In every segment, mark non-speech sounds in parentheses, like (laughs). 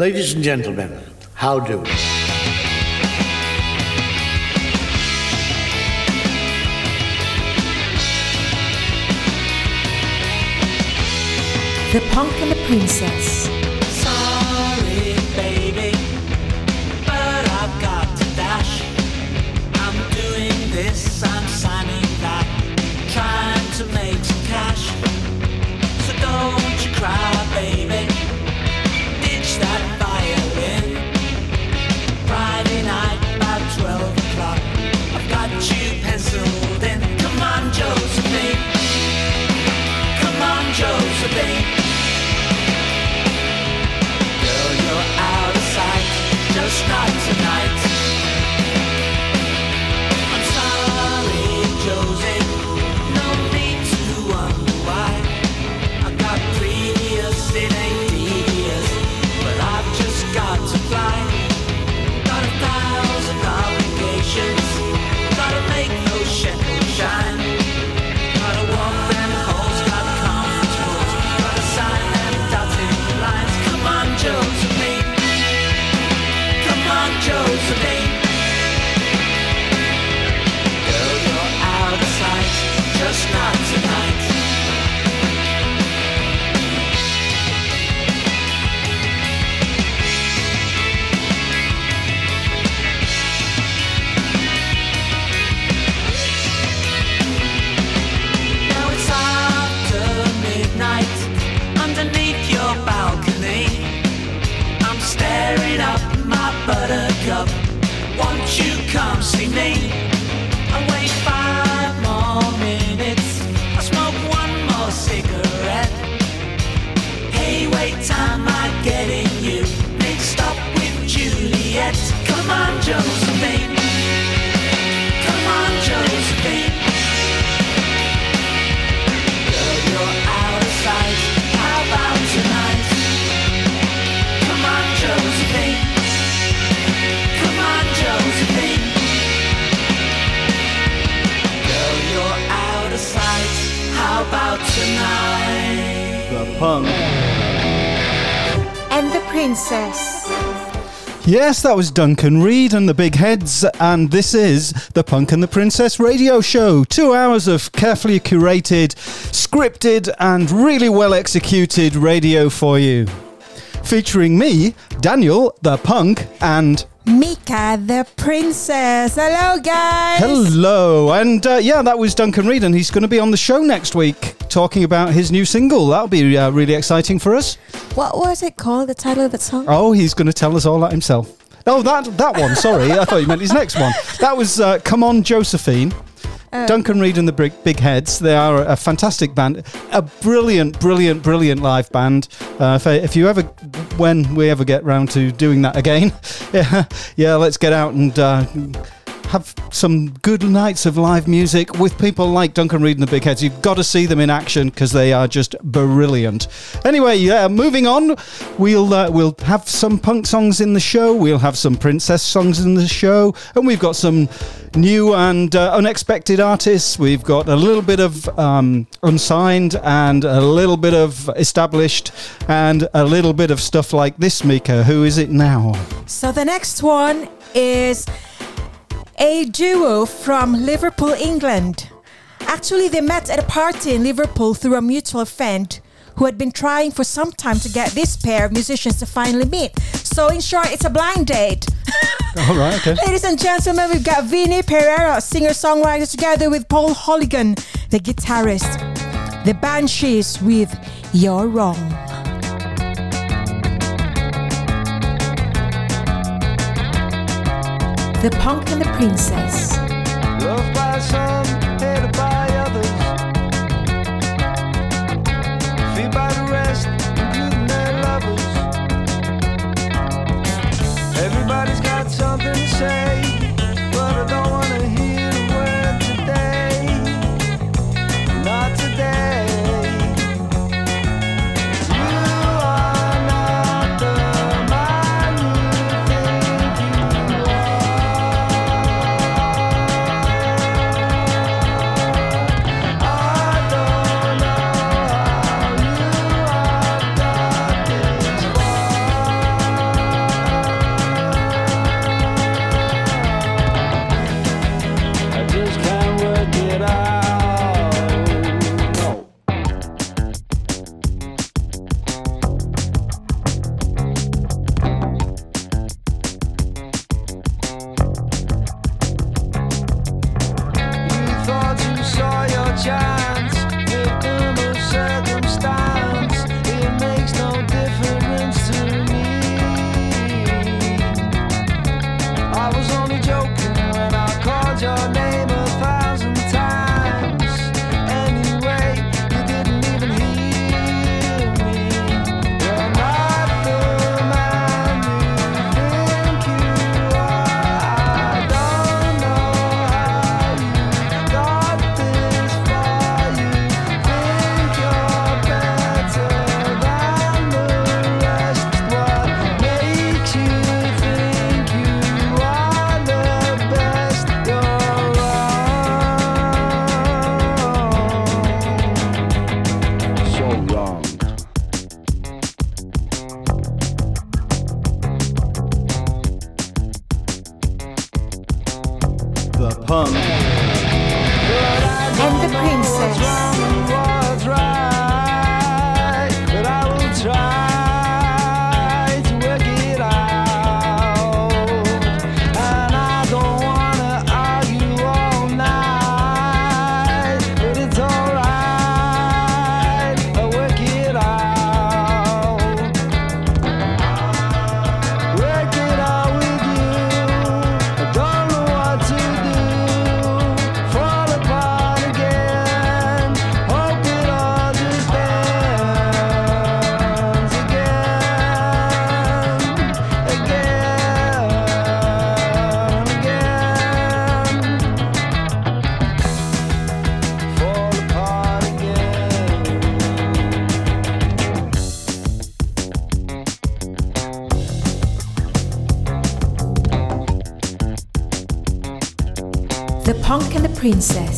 Ladies and gentlemen, how do? The Punk and the Princess. Punk. And the Princess. Yes, that was Duncan Reid and the Big Heads, and this is the Punk and the Princess radio show. Two hours of carefully curated, scripted, and really well executed radio for you. Featuring me, Daniel the Punk, and Mika the princess. Hello, guys. hello. And uh, yeah, that was Duncan Reid, and he's going to be on the show next week talking about his new single. That'll be uh, really exciting for us. What was it called? The title of the song? Oh, he's going to tell us all that himself. Oh, that that one. Sorry, I thought you meant his next one. That was uh, "Come On, Josephine." Duncan Reid and the Big, Big Heads. They are a fantastic band, a brilliant, brilliant, brilliant live band. Uh, if, if you ever, when we ever get round to doing that again, (laughs) yeah, yeah, let's get out and. Uh, have some good nights of live music with people like Duncan Reid and the Big Heads. You've got to see them in action because they are just brilliant. Anyway, yeah, moving on, we'll uh, we'll have some punk songs in the show. We'll have some princess songs in the show, and we've got some new and uh, unexpected artists. We've got a little bit of um, unsigned and a little bit of established and a little bit of stuff like this. Mika, who is it now? So the next one is a duo from Liverpool, England. Actually, they met at a party in Liverpool through a mutual friend who had been trying for some time to get this pair of musicians to finally meet. So, in short, it's a blind date. (laughs) All right, okay. Ladies and gentlemen, we've got Vinnie Pereira, singer songwriter, together with Paul Holligan, the guitarist. The Banshees with You're Wrong. The Punk and the Princess. Princess.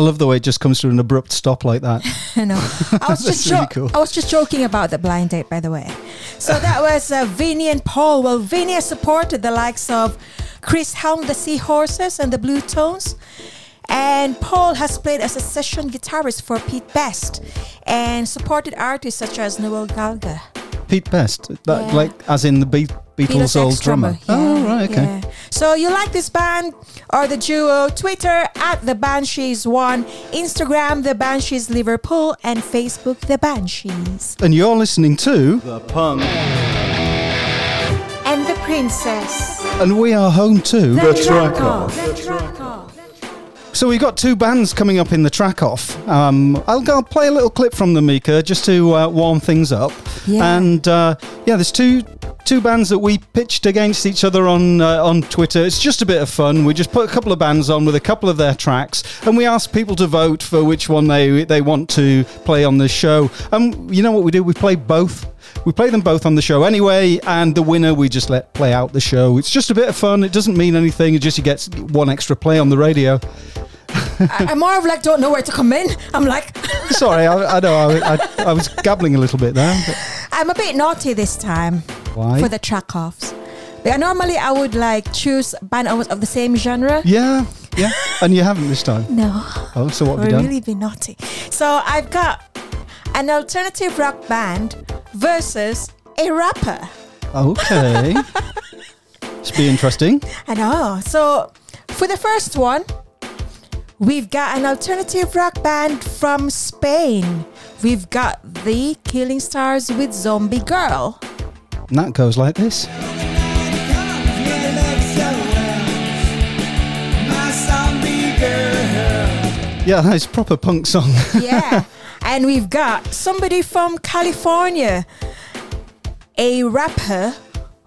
I love the way it just comes to an abrupt stop like that. (laughs) I know. I was (laughs) just really cool. I was just joking about the blind date, by the way. So that (laughs) was uh, Vinny and Paul. Well, Vinny has supported the likes of Chris Helme, the Seahorses, and the Bluetones. And Paul has played as a session guitarist for Pete Best and supported artists such as Noel Gallagher. Pete Best, that, Yeah. like as in the Be- Beatles' old drummer. oh, Yeah, right, okay. yeah. So you like this band or the duo? Twitter at the Banshees One, Instagram the Banshees Liverpool, and Facebook the Banshees. And you're listening to The punk. And the Princess. And We Are Home to The track track off. off. The track off. So we've got two bands coming up in the track off. Um, I'll, I'll play a little clip from them, Mika, just to uh, warm things up. Yeah. And uh, yeah, there's two two bands that we pitched against each other on uh, on Twitter. It's just a bit of fun. We just put a couple of bands on with a couple of their tracks, and we ask people to vote for which one they they want to play on the show. And you know what we do? We play both. We play them both on the show anyway, and the winner we just let play out the show. It's just a bit of fun. It doesn't mean anything. It just you get one extra play on the radio. I, I'm more of like don't know where to come in. I'm like (laughs) Sorry, I, I know I, I, I was gabbling a little bit there. but I'm a bit naughty this time Why? for the track offs. Yeah, normally I would like choose band almost of the same genre. yeah, yeah. And you haven't this time. No. Oh, so what have We're you done? really be naughty. So I've got an alternative rock band versus a rapper. Okay. (laughs) It's be interesting. I know. So for the first one, we've got an alternative rock band from Spain. We've got the Killing Stars with Zombie Girl. And that goes like this. Yeah, that's proper punk song. Yeah. (laughs) and we've got somebody from California, a rapper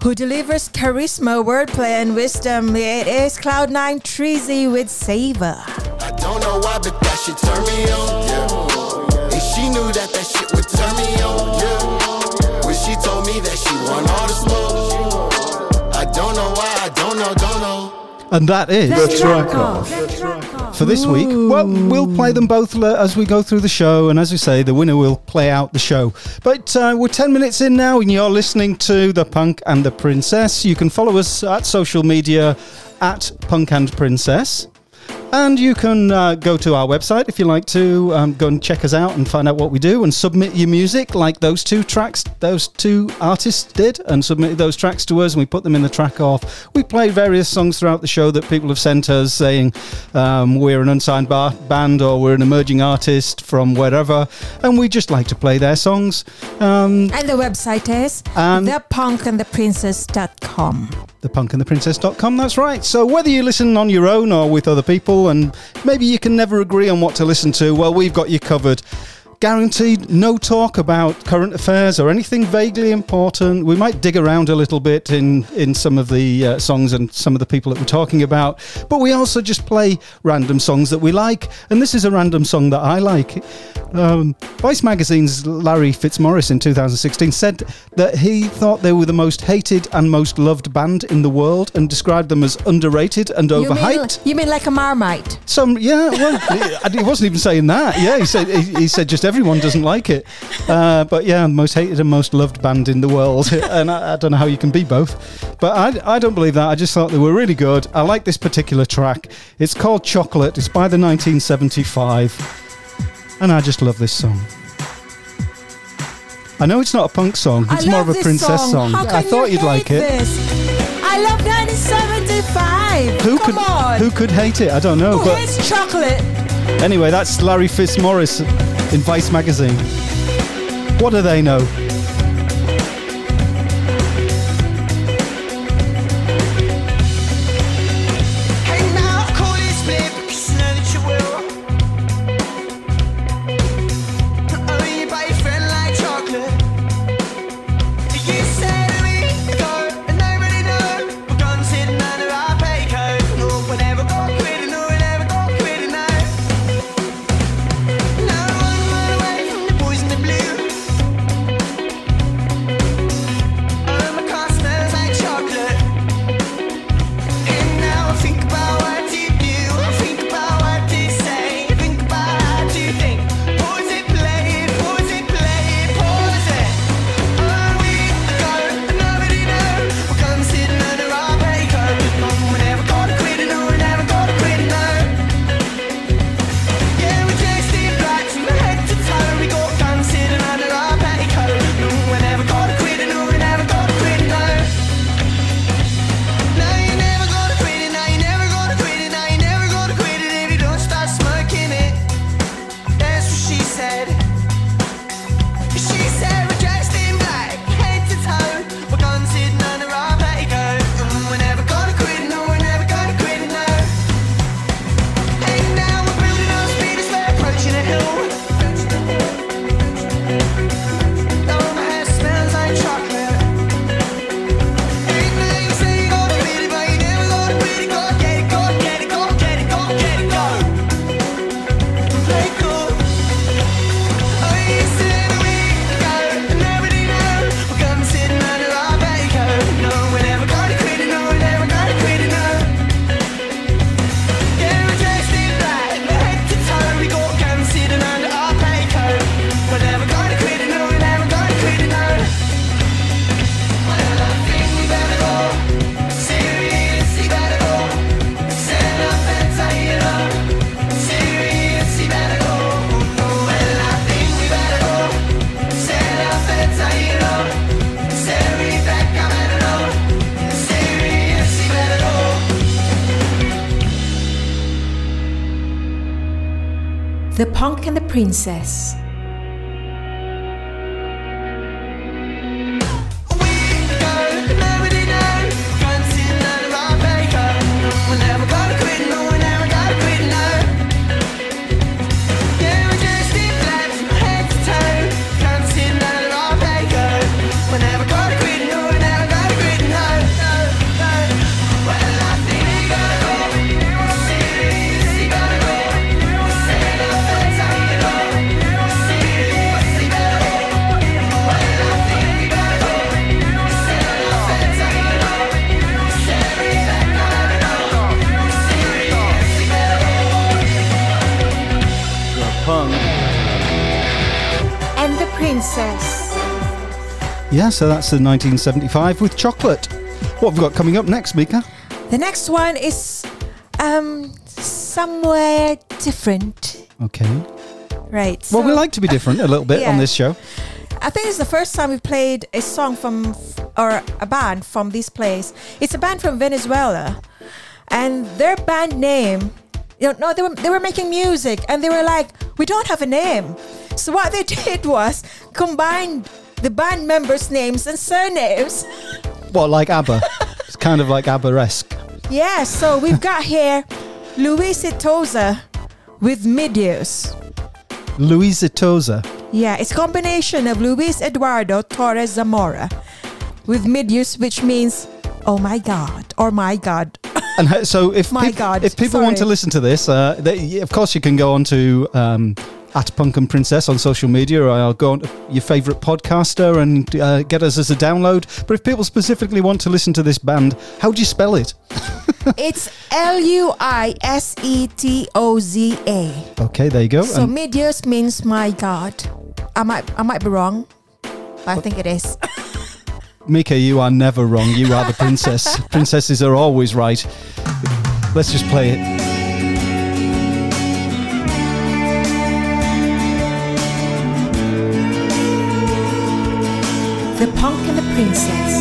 who delivers charisma, wordplay, and wisdom. It is Kloud 9 Trizzy with Savor. I don't know why, but that shit turn me on. Yeah. And she knew that that shit would turn me on. Yeah. When she told me that she want all the smoke. I don't know why, I don't know, don't know. And that is The track off. For this week. Well, we'll play them both as we go through the show, and as we say, the winner will play out the show. But uh, we're 10 minutes in now, and you're listening to The Punk and the Princess. You can follow us at social media at Punk and Princess. And you can uh, go to our website if you like to um, go and check us out and find out what we do and submit your music like those two tracks, those two artists did, and submitted those tracks to us and we put them in the track off. We play various songs throughout the show that people have sent us saying um, we're an unsigned bar- band or we're an emerging artist from wherever, and we just like to play their songs. Um, And the website is And- thepunkandtheprincess.com. thepunkandtheprincess.com. That's right. So whether you listen on your own or with other people, and maybe you can never agree on what to listen to, well, we've got you covered. Guaranteed no talk about current affairs or anything vaguely important. We might dig around a little bit in, in some of the uh, songs and some of the people that we're talking about, but we also just play random songs that we like. And this is a random song that I like. Um, Vice Magazine's Larry Fitzmaurice in 2016 said that he thought they were the most hated and most loved band in the world and described them as underrated and You mean, overhyped. you mean like a marmite? Some, yeah, well, (laughs) he wasn't even saying that. Yeah, he said he, he said just everyone doesn't like it. Uh, but yeah, most hated and most loved band in the world, (laughs) and I, I don't know how you can be both. But I, I don't believe that. I just thought they were really good. I like this particular track. It's called Chocolate. It's by the 1975, and I just love this song. I know it's not a punk song. It's more of a princess song. How I thought you you'd like it. This? I love 1975. Who Come could on. who could hate it? I don't know. Who but hates chocolate? Anyway, that's Larry Fitzmaurice in Vice magazine. What do they know? Princess. So that's the 1975 with chocolate. What have we got coming up next, Mika? The next one is um, somewhere different. Okay. Right. Well, we like to be different a little bit (laughs) on this show. I think it's the first time we played a song from or a band from this place. It's a band from Venezuela, and their band name. You know, no, they were they were making music, and they were like, we don't have a name. So what they (laughs) did was combined the band members' names and surnames. What, like ABBA? (laughs) it's kind of like ABBA-esque. Yeah, so we've got here Luis Etoza with Midios. Luis Etoza. Yeah, it's combination of Luis Eduardo Torres Zamora with Midios, which means oh my god or my god. (laughs) And so, if My peop- God, if people want to listen to this, uh, they, of course, you can go on to um, at Punk and Princess on social media, or I'll go on to your favourite podcaster and uh, get us as a download. But if people specifically want to listen to this band, how do you spell it? (laughs) it's L U I S E T O Z A. Okay, there you go. So And Midios means my god. I might I might be wrong. But I think it is. Mika, you are never wrong. You are the princess. (laughs) Princesses are always right. Let's just play it. Princess.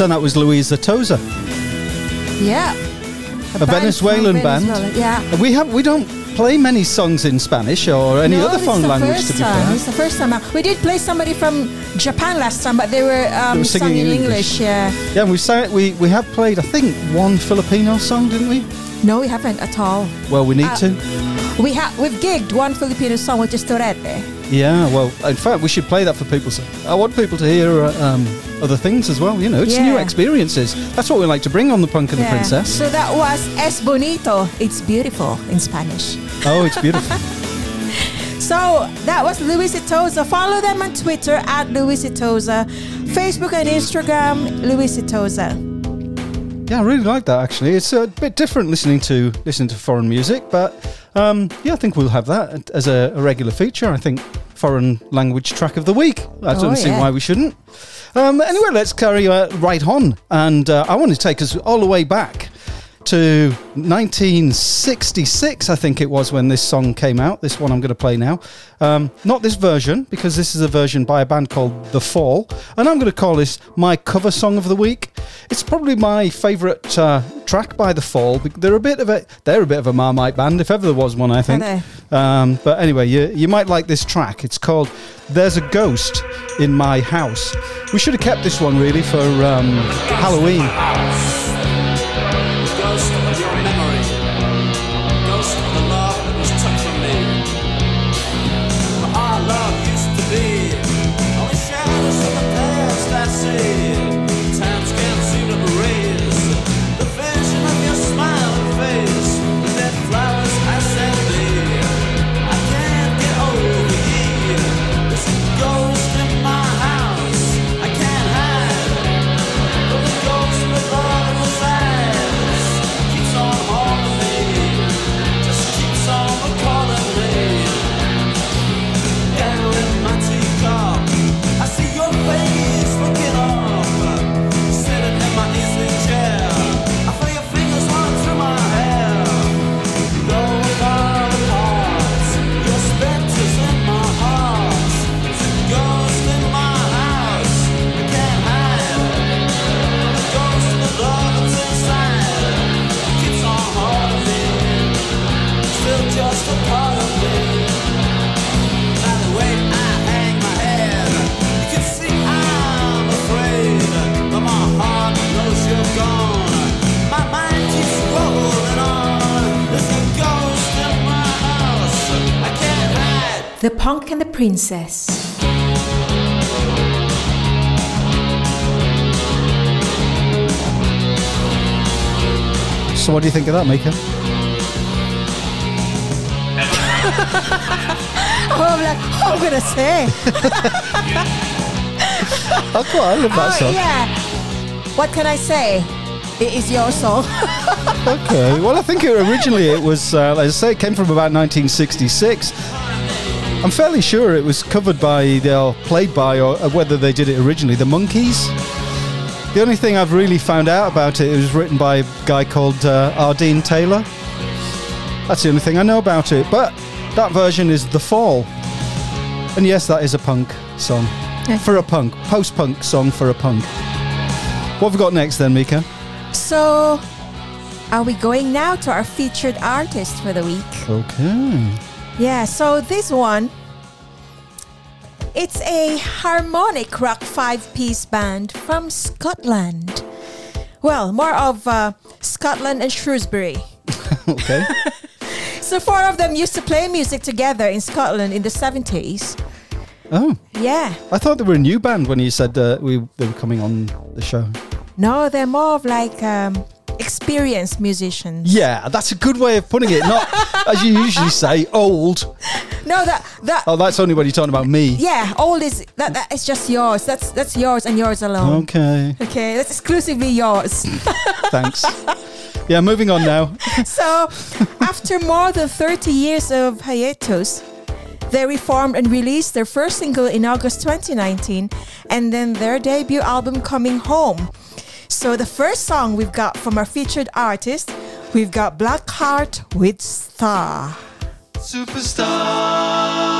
So that was Luis Etoza, Yeah. a band Venezuelan band. Venezuela, Yeah. We have we don't play many songs in Spanish or any no, other foreign language. To be time. fair, It's the first time. We did play somebody from Japan last time, but they were, um, They were singing in English. English. Yeah. yeah, and we sang, we we have played I think one Filipino song, didn't we? No, we haven't at all. Well, we need Uh, to. We have we've gigged one Filipino song with just Torete. Yeah, well, in fact, we should play that for people. So I want people to hear uh, um, other things as well. You know, it's new experiences. That's what we like to bring on the Punk and the Princess. So that was Es Bonito. It's beautiful in Spanish. Oh, it's beautiful. (laughs) So that was Luis Etoza. Follow them on Twitter at Luis Etoza, Facebook and Instagram, Luis Etoza. yeah, I really like that. Actually, it's a bit different listening to listening to foreign music, but um, yeah, I think we'll have that as a, a regular feature. I think foreign language track of the week. I don't Oh, see why we shouldn't. Um, anyway, let's carry uh, right on, and uh, I want to take us all the way back to 1966, I think it was when this song came out. This one I'm going to play now. Um, not this version, because this is a version by a band called The Fall, and I'm going to call this my cover song of the week. It's probably my favourite uh, track by The Fall. They're a bit of a they're a bit of a Marmite band, if ever there was one, I think. Um, but anyway, you you might like this track. It's called "There's a Ghost in My House." We should have kept this one really for um, Halloween. The Punk and the Princess. So, what do you think of that, Mika? (laughs) Oh, I'm like, what am gonna say? (laughs) Oh, quite, I love that oh, song. yeah. What can I say? It is your song. Okay. Well, I think it, originally it was, uh, as I say, it came from about 1966. I'm fairly sure it was covered by, or played by, or uh, whether they did it originally, the Monkees. The only thing I've really found out about it, it was written by a guy called uh, R. Dean Taylor. That's the only thing I know about it. But that version is The Fall. And yes, that is a punk song. For a punk. Post punk song for a punk. What have we got next then, Mika? so, are we going now to our featured artist for the week? Okay. Yeah, so this one, it's a harmonic rock five piece band from Scotland. Well, more of uh, Scotland and Shrewsbury. (laughs) Okay. (laughs) So, four of them used to play music together in Scotland in the 70s. oh. Yeah. I thought they were a new band when you said uh, we they were coming on the show. No, they're more of like um, experienced musicians. Yeah, that's a good way of putting it. Not as you usually say, old. No, that that Oh, that's only when you're talking about me. yeah, old is that that is just yours. That's that's yours and yours alone. Okay, Okay, that's exclusively yours. (laughs) thanks. Yeah, moving on now. so, after more than 30 years of hiatus, they reformed and released their first single in August 2019 and then their debut album Coming Home. So, the first song we've got from our featured artist, we've got Blackheart with Star. Superstar.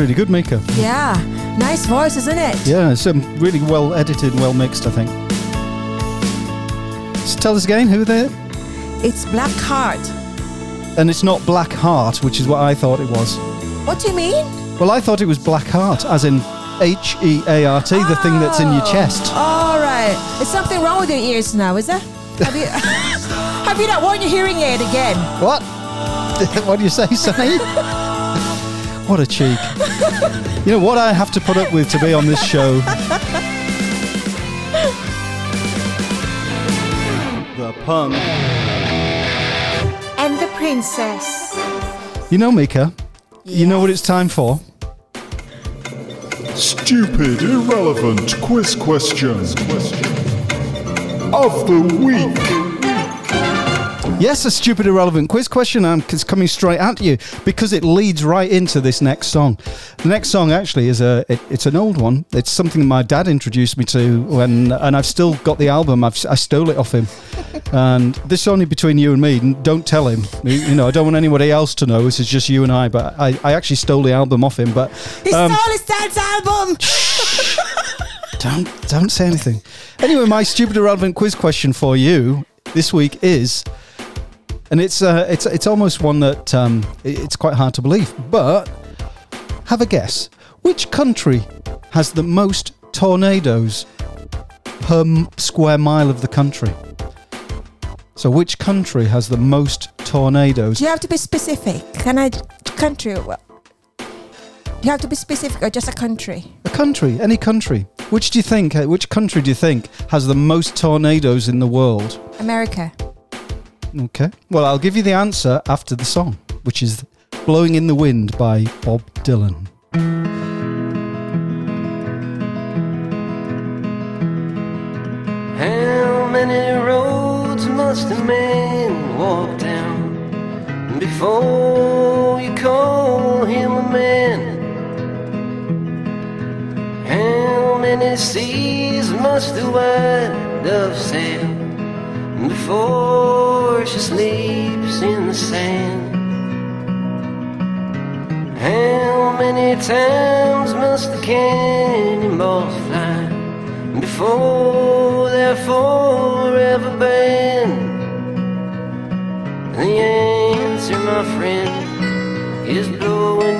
Really good, Mika. Yeah. Nice voice, isn't it? Yeah, it's um, really well edited, and well mixed, I think. So tell us again who they It's Black Heart. And it's not Black Heart, which is what I thought it was. What do you mean? Well, I thought it was Black Heart, as in H E A R T, the thing that's in your chest. All right. Is something wrong with your ears now, is there? Have you, (laughs) have you not worn your hearing aid again? What? (laughs) what do you say, Sonny? (laughs) what a cheek. You know what I have to put up with to be on this show? the punk. And the princess. You know, Mika, you know what it's time for? Stupid, irrelevant quiz questions of the week. Yes, a stupid, irrelevant quiz question um, is coming straight at you because it leads right into this next song. The next song actually is a it, it's an old one. It's something my dad introduced me to when, and I've still got the album. I've, I stole it off him, (laughs) and this is only between you and me. Don't tell him. You you know, I don't want anybody else to know. This is just you and I. But I, I actually stole the album off him. But He um, stole his dad's album. (laughs) don't don't say anything. Anyway, my stupid irrelevant quiz question for you this week is, and it's uh, it's it's almost one that um, it's quite hard to believe, but have a guess. Which country has the most tornadoes per square mile of the country? So, which country has the most tornadoes? Do you have to be specific? Can I country? Well, you have to be specific or just a country? A country, any country. Which do you think? uh, Which country do you think has the most tornadoes in the world? America. Okay. Well, I'll give you the answer after the song, which is Blowing in the Wind by Bob Dylan. How many roads must a man walk down before you call him a man? How many seas must the white dove sail before she sleeps in the sand? How many times must the cannonballs fly before they're forever banned? The answer, my friend, is blowing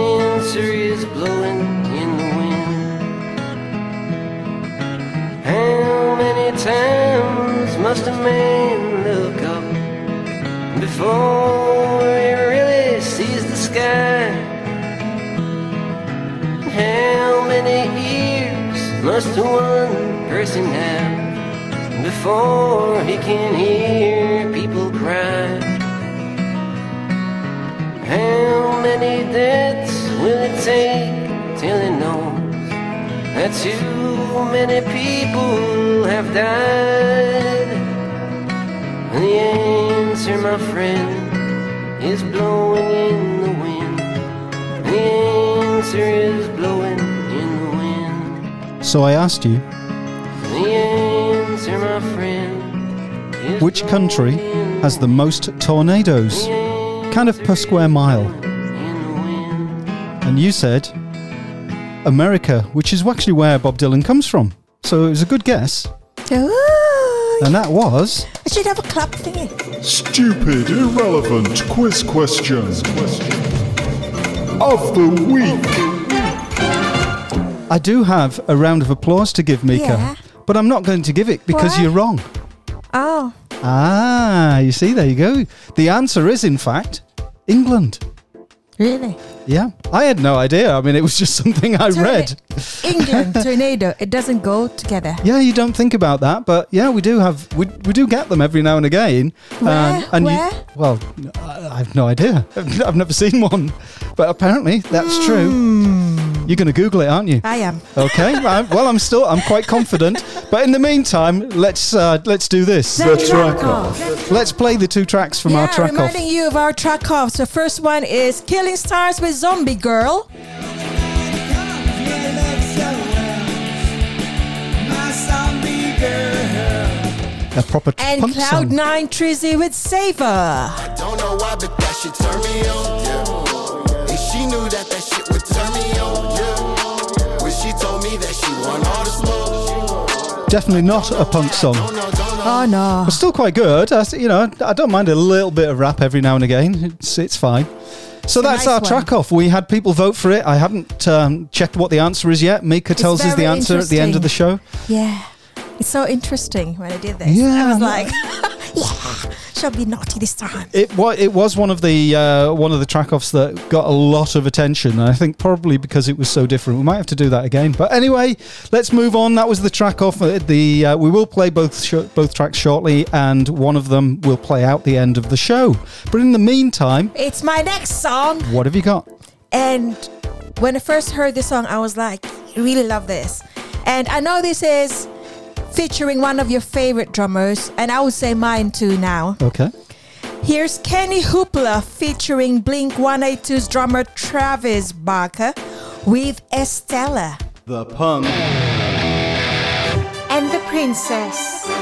is blowing in the wind. How many times must a man look up before he really sees the sky? How many ears must one person have before he can hear people cry? How many deaths will it take till he knows that too many people have died? And The answer, my friend, is blowing in the wind. The answer is blowing in the wind. So I asked you, The answer, my friend, which country has the most tornadoes? Kind of per square mile. And you said America, which is actually where Bob Dylan comes from. So it was a good guess. Ooh, And that was I should have a clap thingy. Stupid, irrelevant quiz questions of the week. I do have a round of applause to give Mika, Yeah. but I'm not going to give it because Why? you're wrong. Oh, Ah, you see, there you go. The answer is, in fact, England. Really? Yeah, I had no idea. I mean, it was just something I Tornado- read. England (laughs) tornado. It doesn't go together. Yeah, you don't think about that, but yeah, we do have we, we do get them every now and again. Um, Where? and Where? You, well, I I have no idea. (laughs) I've never seen one, but apparently that's true. You're going to Google it, aren't you? I am. (laughs) Okay. right, well, I'm still I'm quite confident. But in the meantime, let's uh, let's do this. The track off. Let's play the two tracks from yeah, our track off. reminding you of our track off. So first one is Killing Stars with Zombie Girl. A proper And punk song. Kloud 9 Trizzy with Savor. Don't know why, but that shit turn me on. Yeah. And she knew that that shit would turn me on. Yeah. When she told me that she want all the smoke. Definitely not a punk song. Oh no. But still quite good. I, you know, I don't mind a little bit of rap every now and again. It's it's fine. So a that's nice our one. track off. We had people vote for it. I haven't um, checked what the answer is yet. Mika tells us the answer at the end of the show. Yeah. It's so interesting when I did this. Yeah, I was like, (laughs) yeah, shall be naughty this time. It was it was one of the uh, one of the track offs that got a lot of attention. And I think probably because it was so different. We might have to do that again. But anyway, let's move on. That was the track off. Uh, The uh, we will play both sh- both tracks shortly, and one of them will play out the end of the show. But in the meantime, It's my next song. what have you got? And when I first heard this song, I was like, I really love this. And I know this is featuring one of your favorite drummers, and I would say mine too now. Okay. Here's Kenny Hoopla featuring Blink 182's drummer Travis Barker with Estella. The punk. And the princess.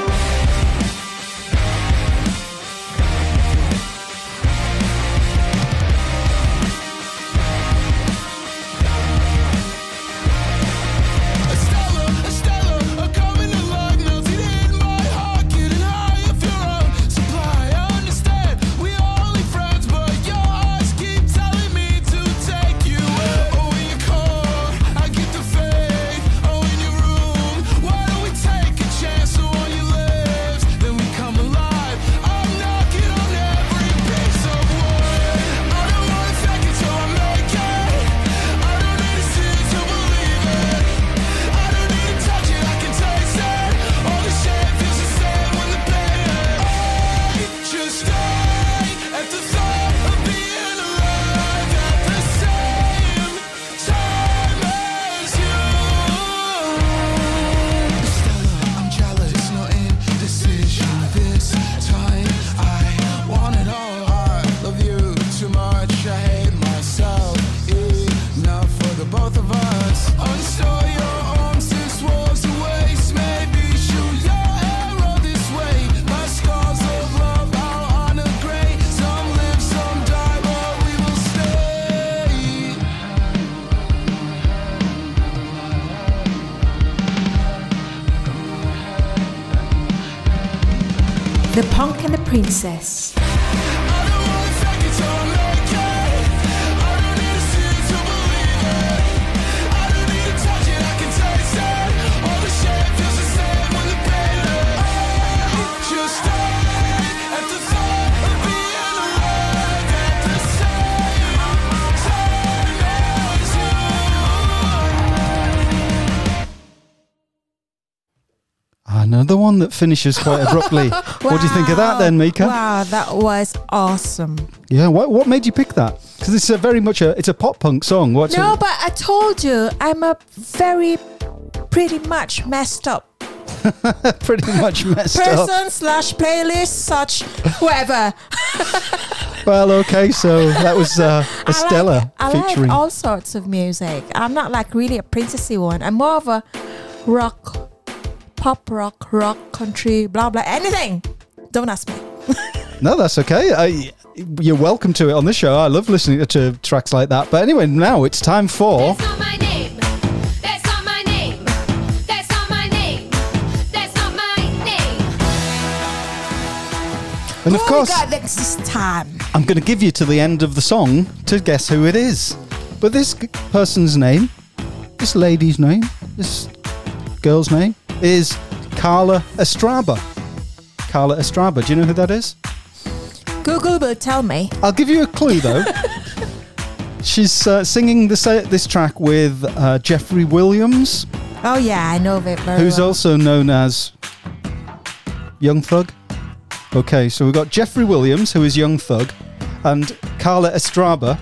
Punk and the Princess. Another one that finishes quite abruptly. (laughs) What do you think of that then, Mika? Wow, that was awesome. Yeah, what, what made you pick that? Because it's a very much a it's a pop punk song. What's no, it? but I told you I'm a very pretty much messed up (laughs) pretty much messed up. person slash playlist such whatever. (laughs) Well, okay, so that was uh, Estella I like, featuring. I like all sorts of music. I'm not like really a princessy one. I'm more of a rock, pop rock, rock, country, blah blah, anything. Don't ask me. (laughs) No, that's okay. I, you're welcome to it on the show. I love listening to tracks like that. But anyway, now it's time for. That's not my name. That's not my name. That's not my name. That's not my name. And of oh, course, we this time? I'm going to give you to the end of the song to guess who it is. But this person's name, this lady's name, this girl's name is Carla Estraba. Carla Estraba. Do you know who that is? Google will tell me. I'll give you a clue though. (laughs) She's uh, singing this uh, this track with uh, Jeffrey Williams, Oh yeah, I know of it very who's well. also known as Young Thug. Okay, so we've got Jeffrey Williams, who is Young Thug, and Carla Estraba,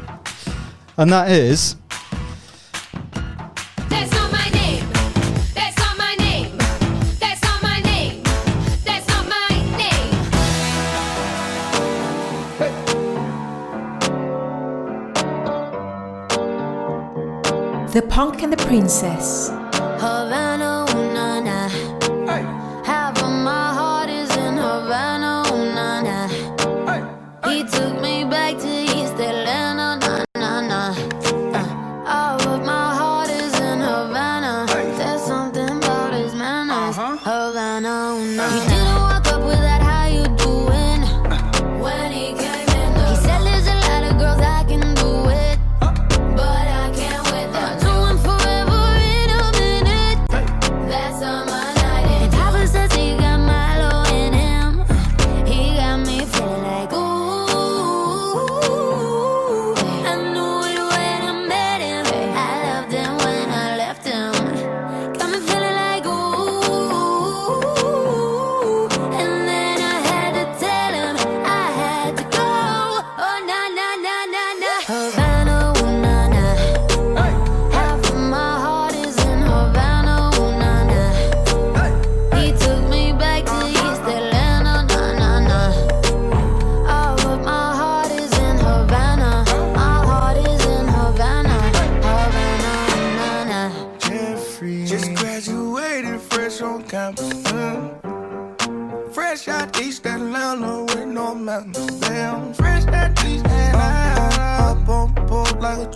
and that is And the Princess.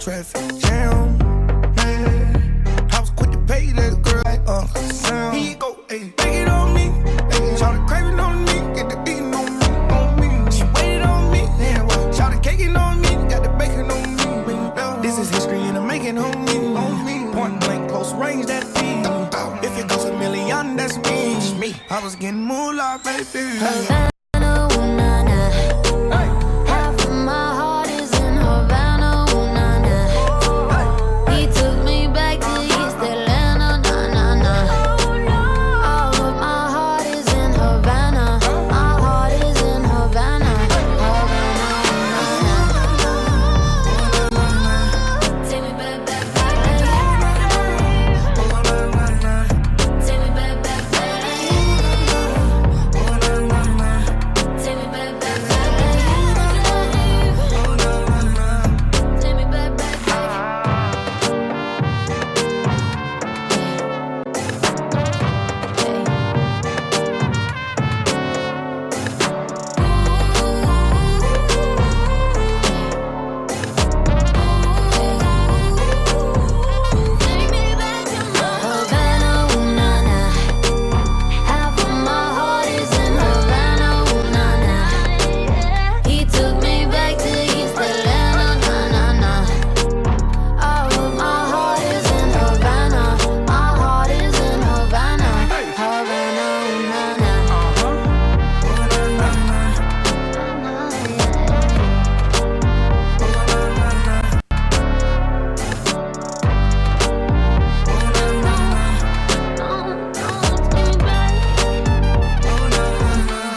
Traffic jam. Man, I was quick to pay that girl like Uncle Sam. Here you go, ayy, take it on me. Ayy, shout the craving on me, get the beating on me, on me. She waited on me, yeah, well, shout the caking on me, got the bacon on me. This is history and I'm making on me, on me. Point blank, close range, that feed. If it goes a million, that's me. me. I was getting moolah, baby.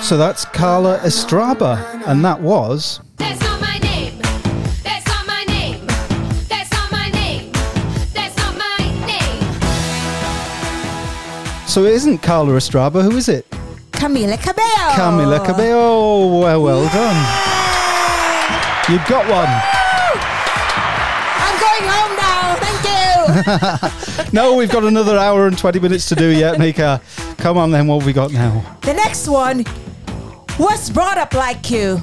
So that's Carla Estrada, and that was. That's not my name. That's not my name. That's not my name. That's not my name. So it isn't Carla Estrada. Who is it? Camila Cabello. Camila Cabello. Well, well done. You've got one. I'm going home now. Thank you. (laughs) No, we've got another hour and 20 minutes to do yet, Mika. Come on then, what have we got now? the next one was brought up like you.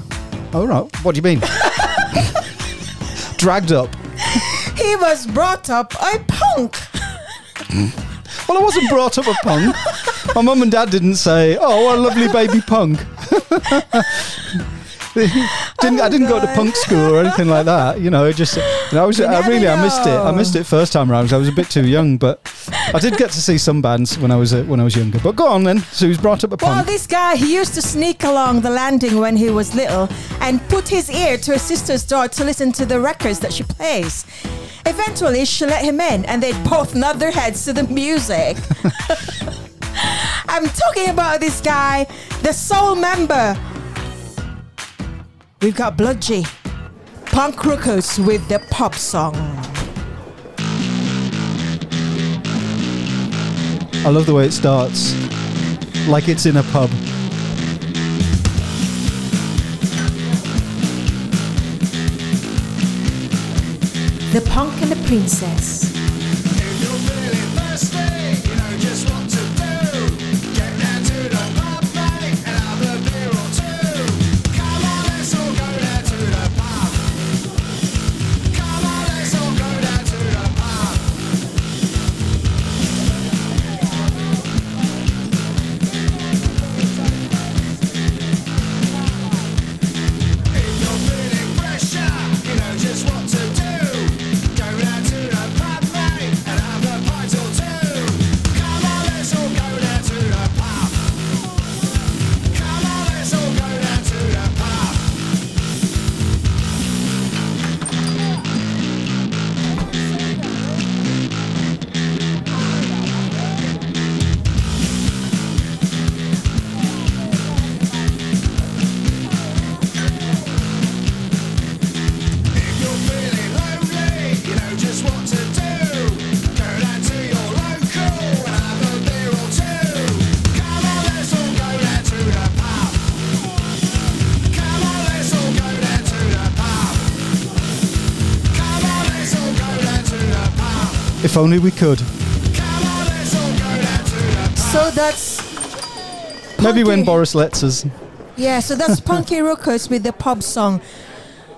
All right. What do you mean? Dragged up. He was brought up a punk. Well, I wasn't brought up a punk. My mum and dad didn't say, "Oh, what a lovely baby punk." (laughs) didn't I didn't go to punk school or anything like that. You know, it just know, I was I really I missed it. I missed it first time around. 'cause I was a bit too young, but I did get to see some bands when I was uh, when I was younger. But go on then. So he was brought up a punk. Well, this guy, he used to sneak along the landing when he was little and put his ear to his sister's door to listen to the records that she plays. Eventually, she let him in, and they both nod their heads to the music. (laughs) (laughs) I'm talking about this guy, the sole member. We've got Bludgy, Punky Ruckus with the pop song. I love the way it starts, like it's in a pub. The Punk and the Princess. Only we could. So that's Maybe when Boris lets us. Yeah, so that's (laughs) Punky Ruckus with the pub song.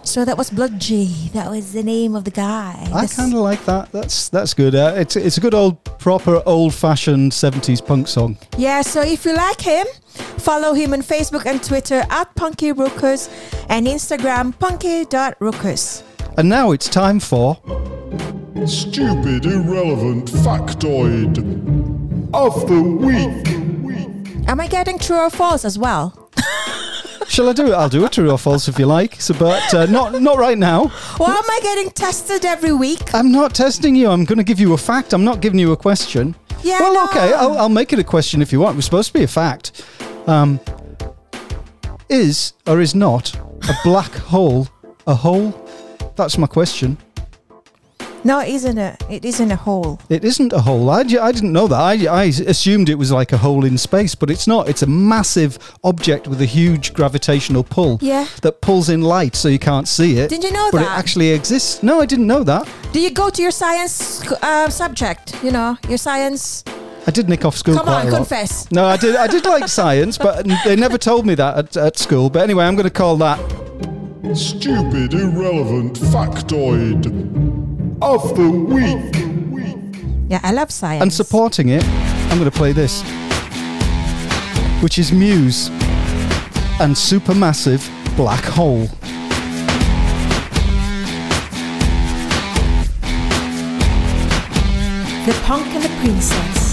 So that was Blood G. That was the name of the guy. I kind of like that. That's that's good. Uh, it's it's a good old proper old fashioned seventies punk song. Yeah, so if you like him, follow him on Facebook and Twitter at Punky Ruckus and Instagram punky.ruckus. And now it's time for Stupid irrelevant factoid of the week. Am I getting true or false as well? Shall I do it? I'll do it true or false if you like. So, but uh, not not right now. Why am I getting tested every week? I'm not testing you. I'm going to give you a fact. I'm not giving you a question. Yeah, Well, no. okay. I'll, I'll make it a question if you want. It was supposed to be a fact. Um, is or is not a black hole a hole? That's my question. No, it isn't a. It isn't a hole. It isn't a hole. I, I didn't know that. I, I assumed it was like a hole in space, but it's not. It's a massive object with a huge gravitational pull Yeah. that pulls in light so you can't see it. Didn't you know but that? it actually exists. No, I didn't know that. Do you go to your science uh, subject? You know, your science. I did nick off school Come quite on, a lot. confess. No, I did. I did like science, but they never told me that at, at school. But anyway, I'm going to call that Stupid irrelevant factoid of the week. Yeah, I love science. and supporting it. I'm going to play this, which is Muse and Supermassive Black Hole. The Punk and the Princess.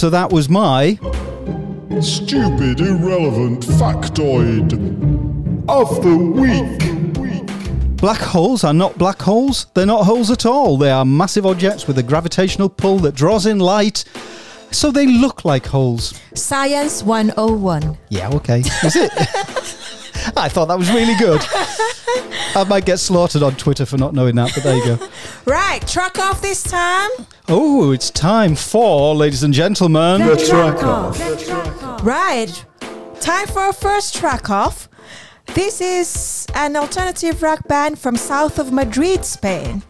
So that was my. Stupid, irrelevant factoid of the week. Black holes are not black holes. They're not holes at all. They are massive objects with a gravitational pull that draws in light. So they look like holes. Science 101. Yeah, okay. Is it? (laughs) I thought that was really good. I might get slaughtered on Twitter for not knowing that, but there you go. Right, track off this time. Oh, it's time for, ladies and gentlemen, The track off. Right, time for our first track off. This is an alternative rock band from south of Madrid, Spain.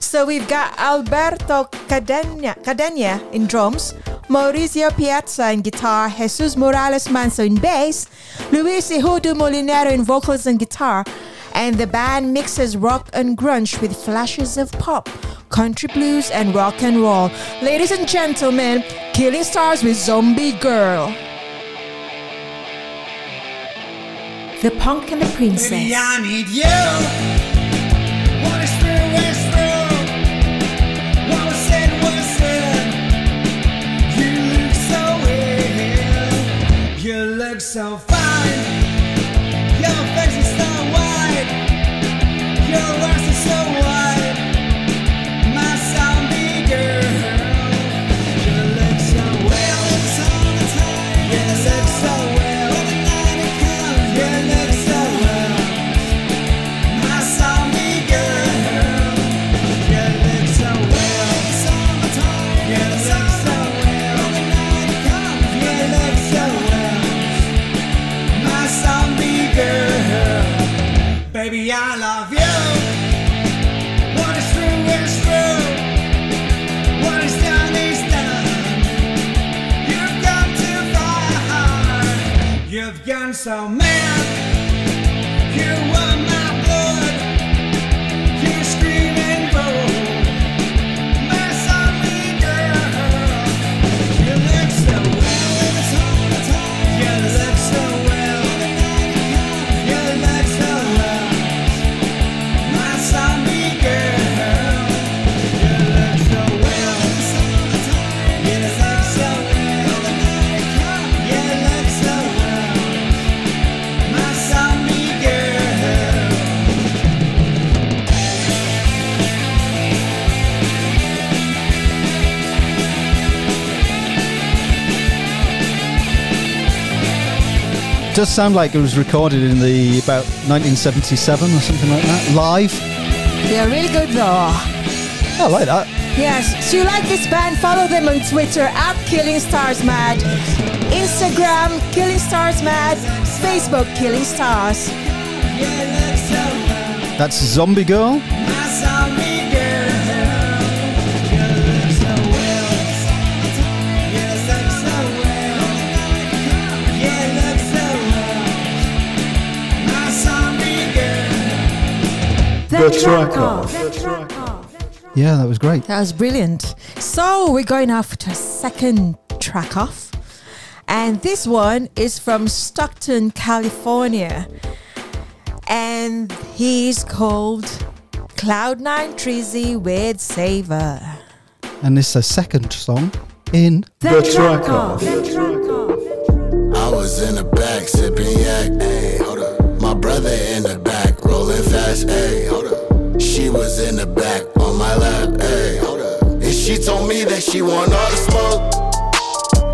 So we've got Alberto Cadena, Cadena in drums, Mauricio Piazza in guitar, Jesus Morales Manso in bass, Luis Ihudu Molinero in vocals and guitar, and the band mixes rock and grunge with flashes of pop, country blues, and rock and roll. Ladies and gentlemen, Killing Stars with Zombie Girl. The Punk and the Princess. I need you. So fine. Your eyes You've gone does sound like it was recorded in the about 1977 or something like that, live. They're really good though. I like that. Yes, so you like this band? Follow them on Twitter at Killing Stars Mad, Instagram Killing Stars Mad, Facebook Killing Stars. That's Zombie Girl. Girl. The track off. Yeah, that was great. That was brilliant. So we're going off to a second track off. And this one is from Stockton, California. And he's called Kloud 9 Trizzy with Saver. And this is a second song in The track off. I was in the back sipping yak, ayy, hold up. My brother in the back rolling fast, ayy, hold up. She was in the back on my lap, ayy, hold up. And she told me that she want all the smoke.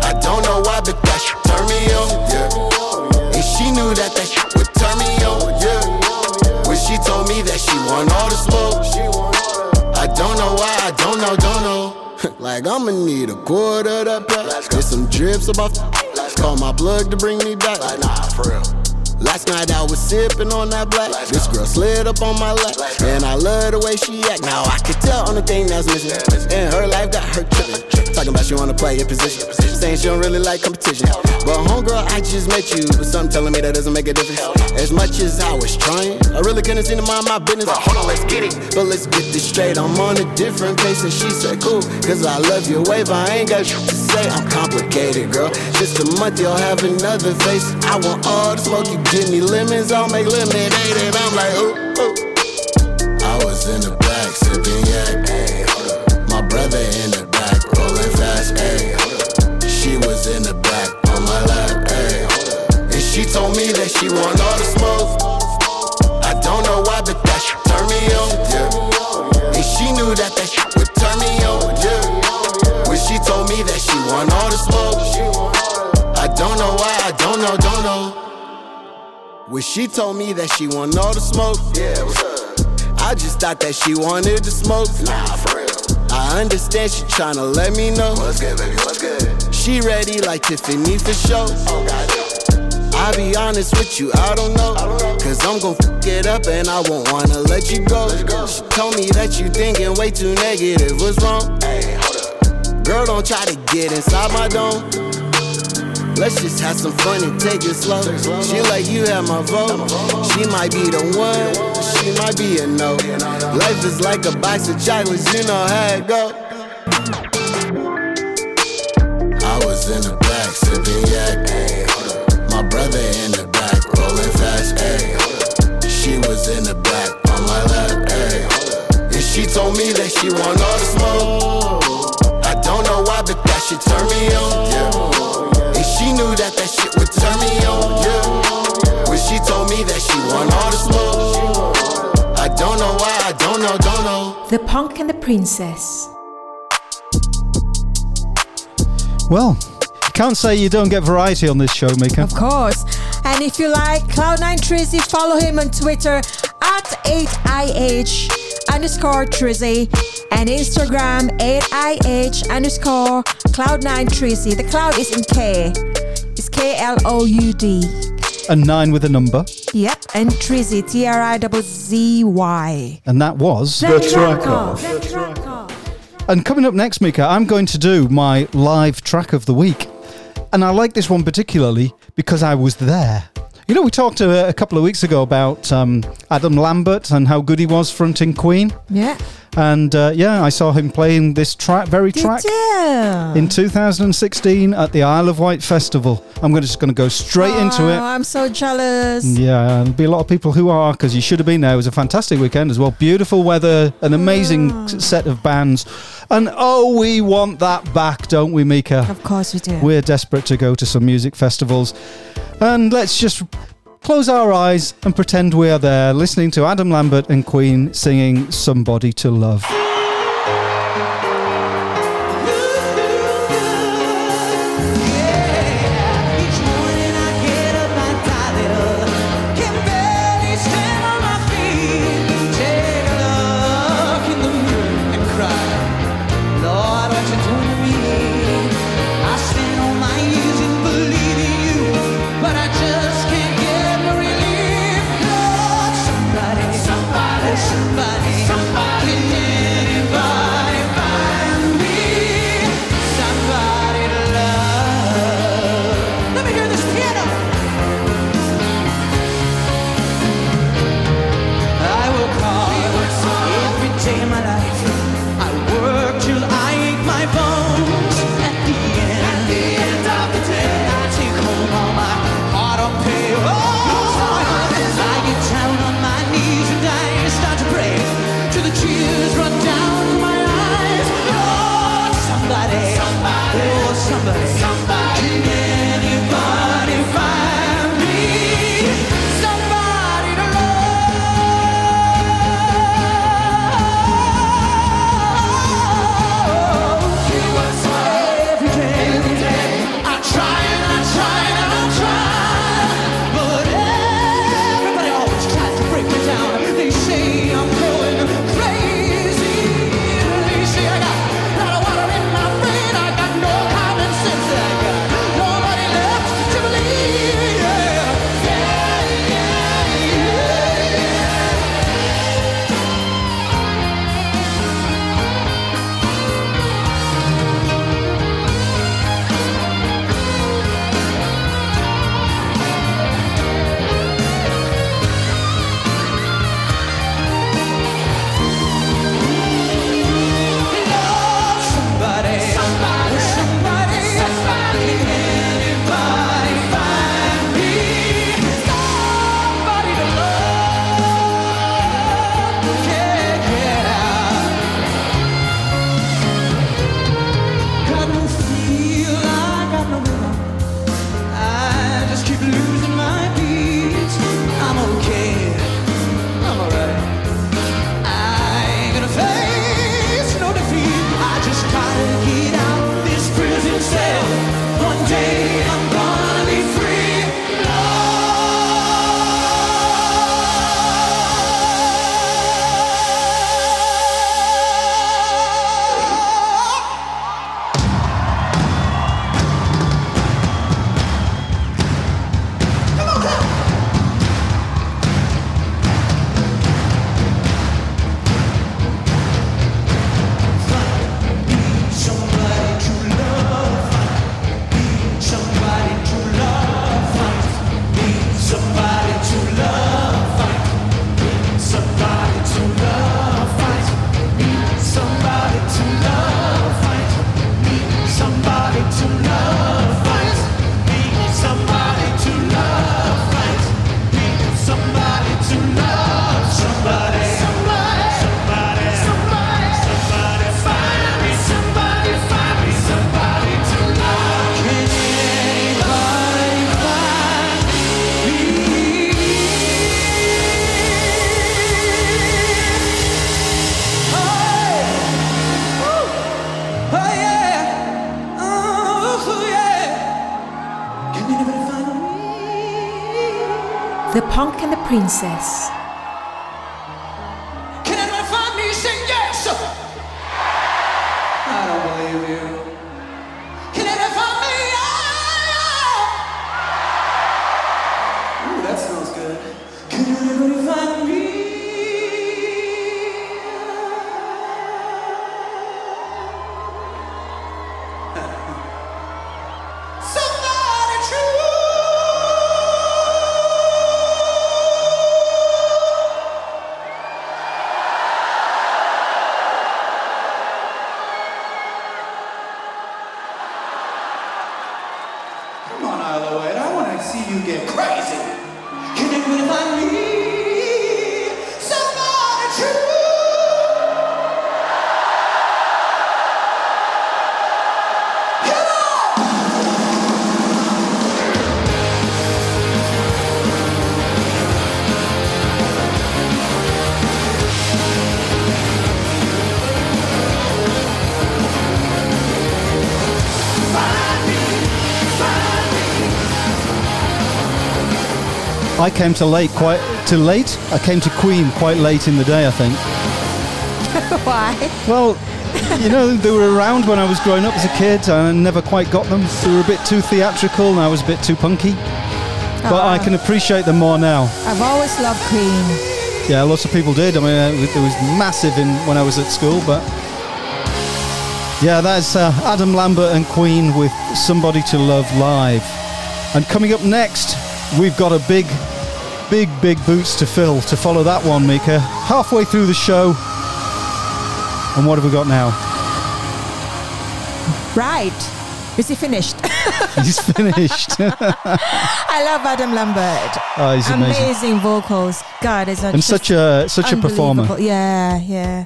I don't know why, but that shit turn me on, yeah. And she knew that that shit would turn me on, yeah. When she told me that she want all the smoke, I don't know why, I don't know, don't know. (laughs) like I'ma need a quarter of that pack. Get some drips about. Call my plug to bring me back. Like, nah, for real. Last night I was sipping on that black. This girl slid up on my lap, and I love the way she act. Now I can tell on the thing that's missing, and her life got her tripping. Talking about she wanna play a position, saying she don't really like competition. But homegirl, I just met you, but something telling me that doesn't make a difference. As much as I was trying, I really couldn't seem to mind my business. But hold on, let's get it. But let's get this straight. I'm on a different pace, and she said cool, cause I love your wave. I ain't got shit to say. I'm complicated, girl. Just a month, you'll have another face. I want all the smoke, you give me lemons, I'll make lemonade, and I'm like, ooh, ooh. I was in the back sipping yak, up. My brother fast, ayy. She was in the back on my lap, ayy. And she told me that she want all the smoke. I don't know why, but that shit turn me on, yeah. And she knew that that shit would turn me on, yeah. When she told me that she want all the smoke. I don't know why, I don't know, don't know. When she told me that she want all the smoke, yeah? I just thought that she wanted to smoke. Nah, for real. I understand she tryna let me know. What's good, baby? What's good? She ready like Tiffany for show. Oh, God. I'll be honest with you, I don't know. Cause I'm gon' f it up and I won't wanna let you go. She told me that you thinking way too negative. What's wrong? Hey, hold up Girl, don't try to get inside my dome. Let's just have some fun and take it slow. She like you have my vote. She might be the one, she might be a no. Life is like a box of chocolates, you know how it go. I was in the back sipping yak. My brother in the back rolling fast, ayy. She was in the back on my lap, ayy. And she told me that she want all the smoke. I don't know why, but that shit turn me on, yeah. And she knew that that shit would turn me on, yeah. When she told me that she want all the smoke. I don't know why, I don't know, don't know. The Punk and the Princess. Well, can't say you don't get variety on this show, Mika. Of course. And if you like Kloud 9 Trizzy, follow him on Twitter at 8IH underscore Trizzy and Instagram 8IH underscore Kloud 9 Trizzy. The cloud is in K. It's K L O U D. And nine with a number. Yep. And Trizzy, T R I Z Z Y. And that was. The track off. The track off. And coming up next, Mika, I'm going to do my live track of the week. And I like this one particularly because I was there. You know, we talked a, a couple of weeks ago about um, Adam Lambert and how good he was fronting Queen. Yeah. And uh, yeah, I saw him playing this track, very track, Did you? in 2016 at the Isle of Wight Festival. I'm gonna, just going to go straight into Oh, it. I'm so jealous. Yeah, and there'll be a lot of people who are because you should have been there. It was a fantastic weekend as well. Beautiful weather, an amazing Ah. s- set of bands, and oh, we want that back, don't we, Mika? Of course we do. We're desperate to go to some music festivals, and let's just close our eyes and pretend we are there, listening to Adam Lambert and Queen singing "Somebody to Love." Princess. I came to late quite too late. I came to Queen quite late in the day, I think. (laughs) Why? Well, you know, they were around when I was growing up as a kid, and I never quite got them. They were a bit too theatrical, and I was a bit too punky. But I can appreciate them more now. I've always loved Queen. Yeah, lots of people did. I mean, uh, it was massive in when I was at school, but yeah, that's uh, Adam Lambert and Queen with "Somebody to Love" live. And coming up next, we've got a big, big, big boots to fill to follow that one, Mika. Halfway through the show, and what have we got now? Right. Is he finished? (laughs) He's finished. (laughs) I love Adam Lambert. Oh, he's amazing. Amazing vocals. God, is and such a such a performer. Yeah, yeah.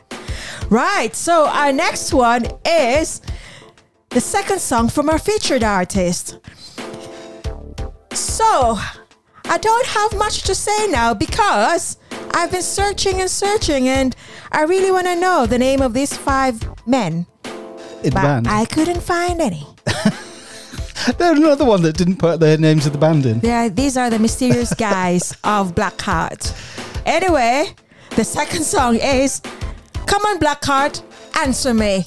Right. So our next one is the second song from our featured artist. So I don't have much to say now because I've been searching and searching, and I really want to know the name of these five men. In but band. I couldn't find any. (laughs) There's another one that didn't put their names of the band in. Yeah, these are the mysterious (laughs) guys of Blackheart. Anyway, the second song is Come on, Blackheart, answer me.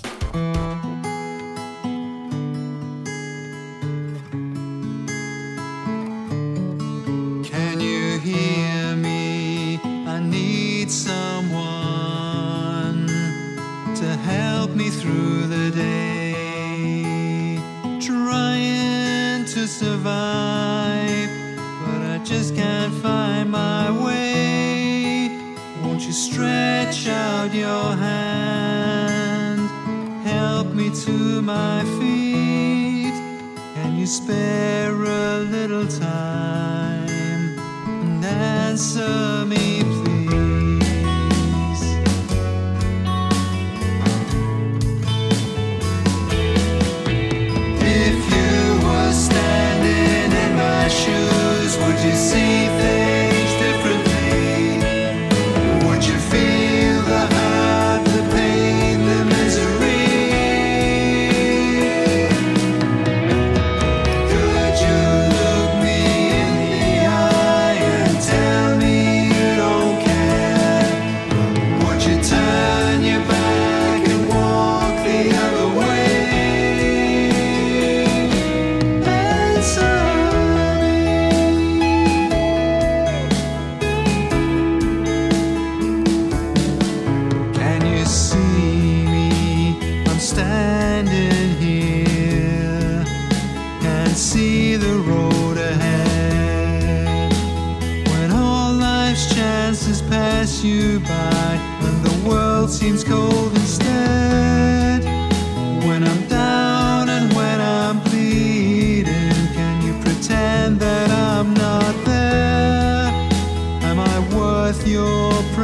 Can't find my way. Won't you stretch out your hand? Help me to my feet. Can you spare a little time and answer me,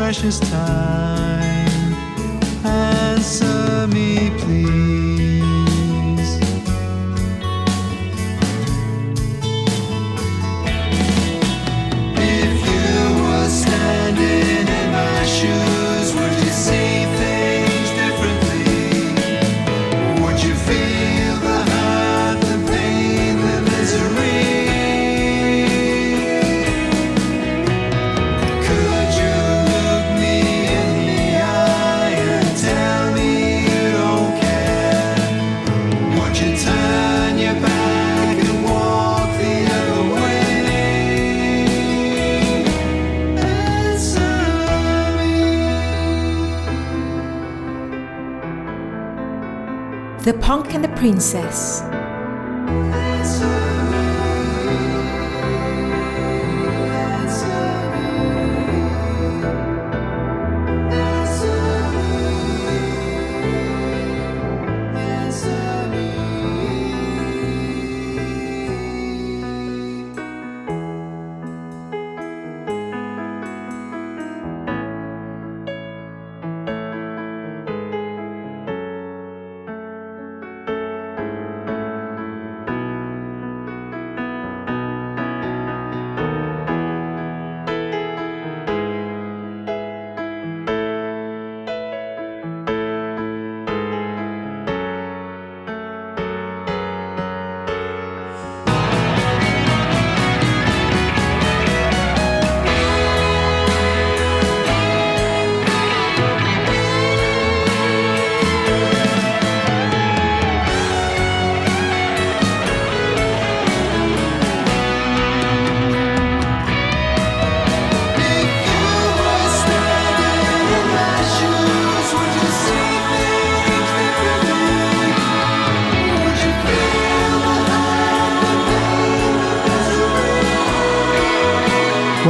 precious Punk and the Princess.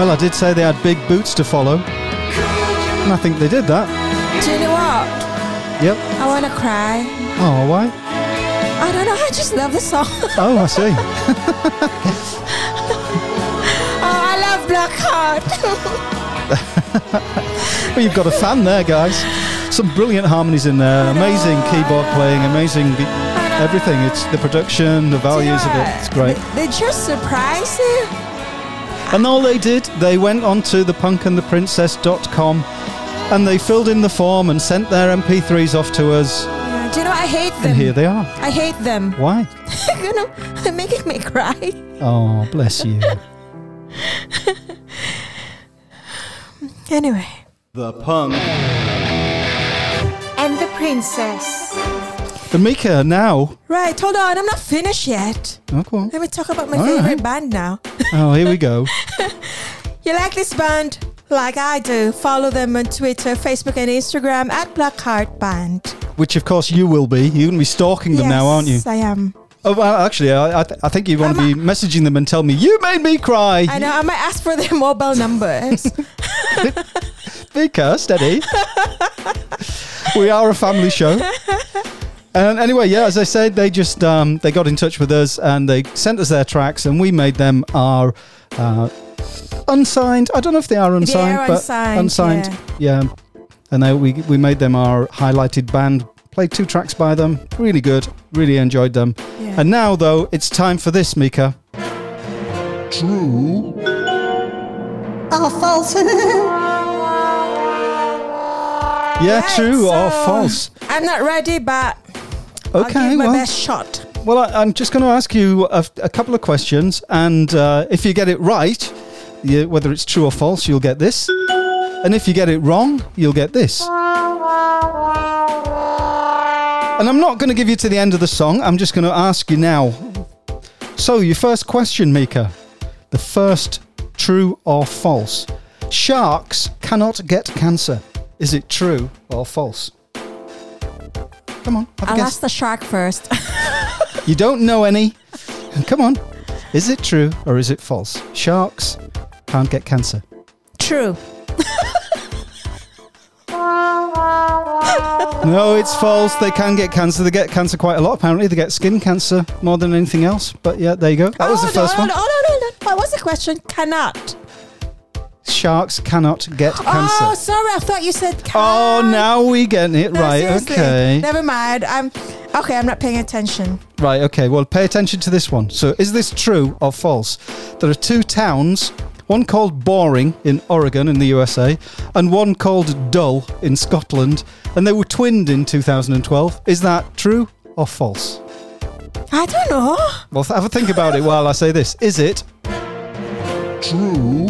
Well, I did say they had big boots to follow. And I think they did that. Do you know what? Yep. I want to cry. Oh, why? I don't know. I just love the song. Oh, I see. (laughs) oh, I love Black Heart. (laughs) well, you've got a fan there, guys. Some brilliant harmonies in there. Amazing keyboard playing. Amazing be- everything. It's the production, the values of it. It's great. they just surprise you. And all they did, they went onto the punkandtheprincess.com and they filled in the form and sent their MP3s off to us. Yeah, Do you know I hate them? And here they are. I hate them. Why? (laughs) you know, they're making me cry. Oh, bless you. Anyway. the punk. And the Princess. Mika now. Right, hold on. I'm not finished yet. Okay. Let me talk about my All favorite right. band now. Oh, here we go. (laughs) You like this band? Like I do. Follow them on Twitter, Facebook, and Instagram at Blackheart Band. Which, of course, you will be. You're going to be stalking them now, aren't you? Yes, I am. Oh, well, actually, I, I, th- I think you want to be messaging them and tell me, you made me cry. I know. I might ask for their (laughs) mobile numbers. (laughs) Mika, steady. we are a family show. And anyway, yeah, as I said, they just um, they got in touch with us and they sent us their tracks, and we made them our uh, unsigned. I don't know if they are unsigned, are but unsigned, unsigned. Yeah. And they, we we made them our highlighted band. Played two tracks by them. Really good. Really enjoyed them. Yeah. And now, though, it's time for this, Mika. True. oh, false. (laughs) Yeah, Right, true or false. I'm not ready, but I'll Okay, give my well, best shot. Well, I, I'm just going to ask you a, a couple of questions, and uh, if you get it right, you, whether it's true or false, you'll get this. And if you get it wrong, you'll get this. And I'm not going to give you to the end of the song, I'm just going to ask you now. So, your first question, Mika. The first true or false? Sharks cannot get cancer. Is it true or false? Come on, I'll guess. ask the shark first. (laughs) You don't know any. Come on. Is it true or is it false? Sharks can't get cancer. True. (laughs) No, it's false. They can get cancer. They get cancer quite a lot, apparently. They get skin cancer more than anything else. But yeah, there you go. That was the Hold first on, one. hold on, hold on. What was the question? Cannot. Sharks cannot get oh, cancer. Oh, sorry. I thought you said can. Oh, now we get it No, right. seriously. Okay. Never mind. I'm okay. I'm not paying attention. Right, okay. Well, pay attention to this one. So, is this true or false? There are two towns, one called Boring in Oregon in the USA, and one called Dull in Scotland, and they were twinned in 2012. Is that true or false? I don't know. Well, have a think about it while I say this. Is it True.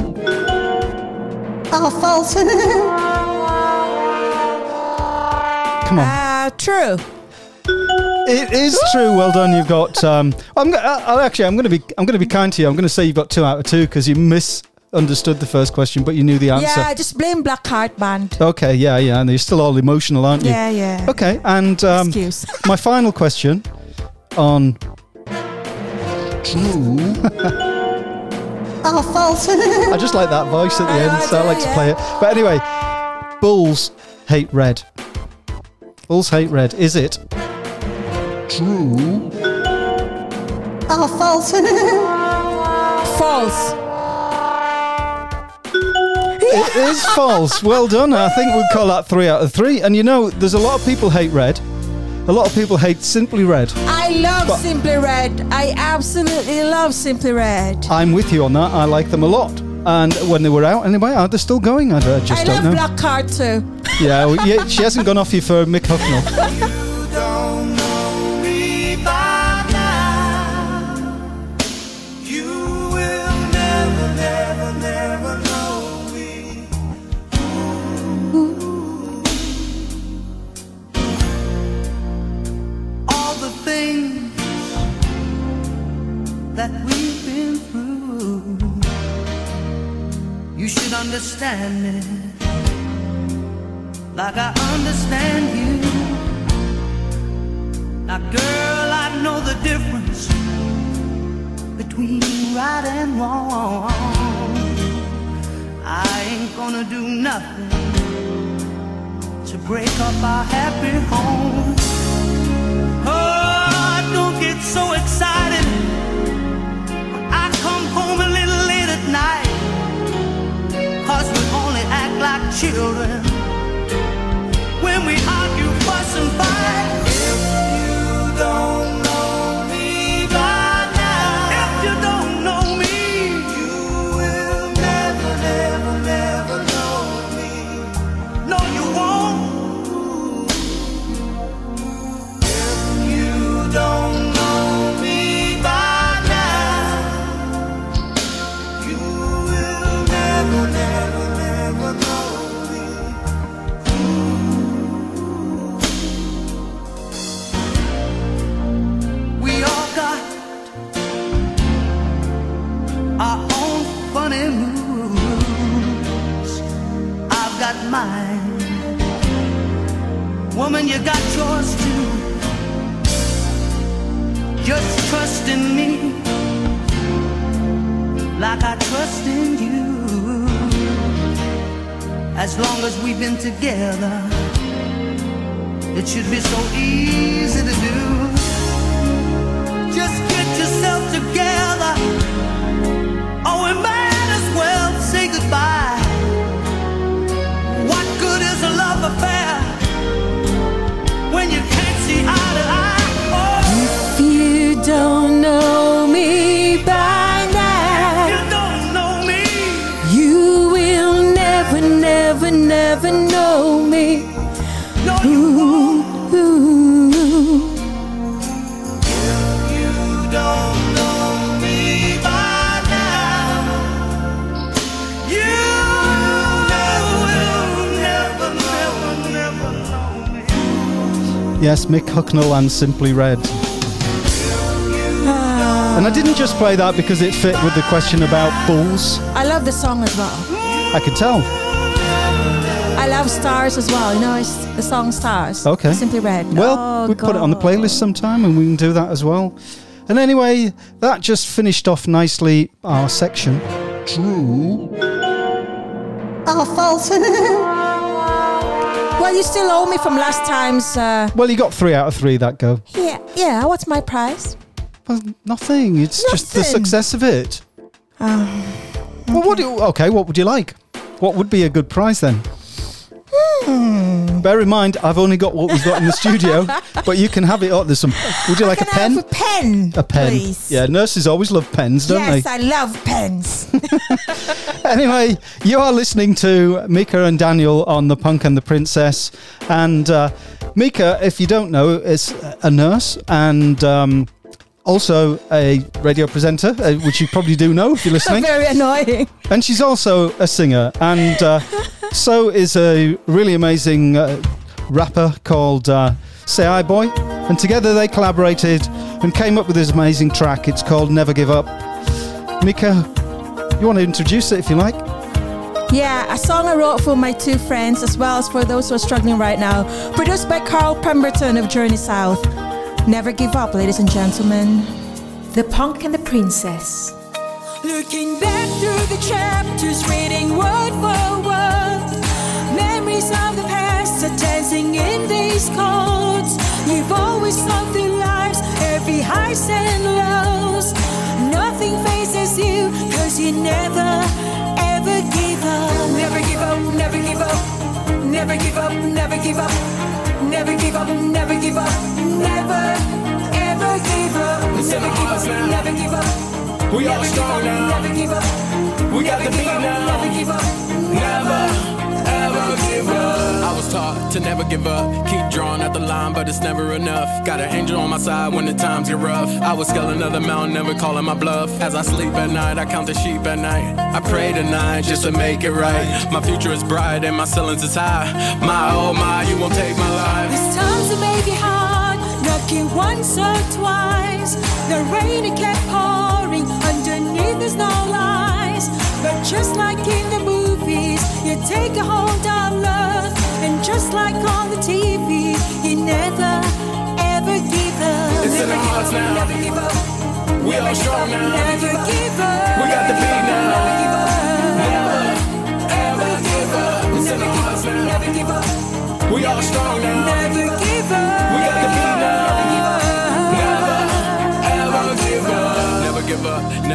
Oh, false. (laughs) Come on. Uh, true. It is true. Well done. You've got. Um, I'm. go- uh, actually, I'm going to be. I'm going to be kind to you. I'm going to say you've got two out of two because you miss understood the first question, but you knew the answer. Yeah, just blame Black Heart Band. Okay, yeah, yeah, and you're still all emotional, aren't you? Yeah, yeah. Okay, and um, Excuse. (laughs) my final question on (laughs) Oh, false. (laughs) I just like that voice at the end, I so I do, like to play it. But anyway, Bulls hate red. Bulls hate red. Is it true? Oh, false. (laughs) False. It is false. Well done. I think we'd call that three out of three. And you know, there's a lot of people hate red. A lot of people hate Simply Red. I love Simply Red. I absolutely love Simply Red. I'm with you on that. I like them a lot. And when they were out, anyway, are they still going? I don't- I just I don't love know. Black Card too. Yeah, well, yeah, she hasn't gone off you for Mick Hucknall. (laughs) understand me like I understand you. Now, girl, I know the difference between right and wrong. I ain't gonna do nothing to break up our happy home. Oh, don't get so excited children when we argue, fuss, and fight. Mine. Woman, you got yours too. Just trust in me like I trust in you. As long as we've been together, it should be so easy to do. Yes, Mick Hucknall and Simply Red. And I didn't just play that because it fit with the question about bulls. I love the song as well. I could tell. I love Stars as well. You know, it's the song Stars. Okay. Simply Red. Well, Oh, we put it on the playlist sometime and we can do that as well. And anyway, that just finished off nicely our section. True. (laughs) Oh, false. (laughs) Well, you still owe me from last time's. Uh, Well, you got three out of three that go. yeah, yeah. What's my prize? Well, nothing. It's just the Nothing. success of it. Um, Well, what do you, okay, what would you like? What would be a good prize then? Hmm. Bear in mind, I've only got what we've got in the studio, (laughs) but you can have it. Oh, there's some. Would you like a Can I have pen? a pen. A pen. Please. Yeah, nurses always love pens, don't yes, they? Yes, I love pens. (laughs) anyway, you are listening to Mika and Daniel on The Punk and the Princess. And uh, Mika, if you don't know, is a nurse and um, also a radio presenter, uh, which you probably do know if you're (laughs) listening. Very annoying. And she's also a singer. And uh, so is a really amazing uh, rapper called uh, Say I Boy. And together they collaborated and came up with this amazing track. It's called Never Give Up. Mika, You want to introduce it if you like? Yeah, a song I wrote for my two friends as well as for those who are struggling right now. Produced by Carl Pemberton of Journey South. Never give up, ladies and gentlemen. The Punk and the Princess. Looking back through the chapters, reading word for word. Memories of the past are dancing in these chords. You've always something lives, every highs and lows. Nothing faces you, cause you never, ever give up. Never give up, never give up. Never give up, never give up. Never give up, never give up. Never, ever give up. Never give up, never give up. We all strong now. Never give up. We got the beat now. Never give up. Never, ever give up. I was taught to never give up. Keep drawing at the line, but it's never enough. Got an angel on my side when the times get rough. I would scale another mountain, never calling my bluff. As I sleep at night, I count the sheep at night. I pray tonight just to make it right. My future is bright and my ceilings is high. My oh my, you won't take my life. These times it may be hard, knocking once or twice. The rain it kept pouring, underneath there's no lies. But just like in the you take a hold of love. And just like on the TV, you never, ever give up. It's in our hearts now. Never give up. We are strong now. Never give up. We got the beat now. Never give up. Never, ever give up. It's in our hearts now. Never give up. We all strong now. Never give up. We got the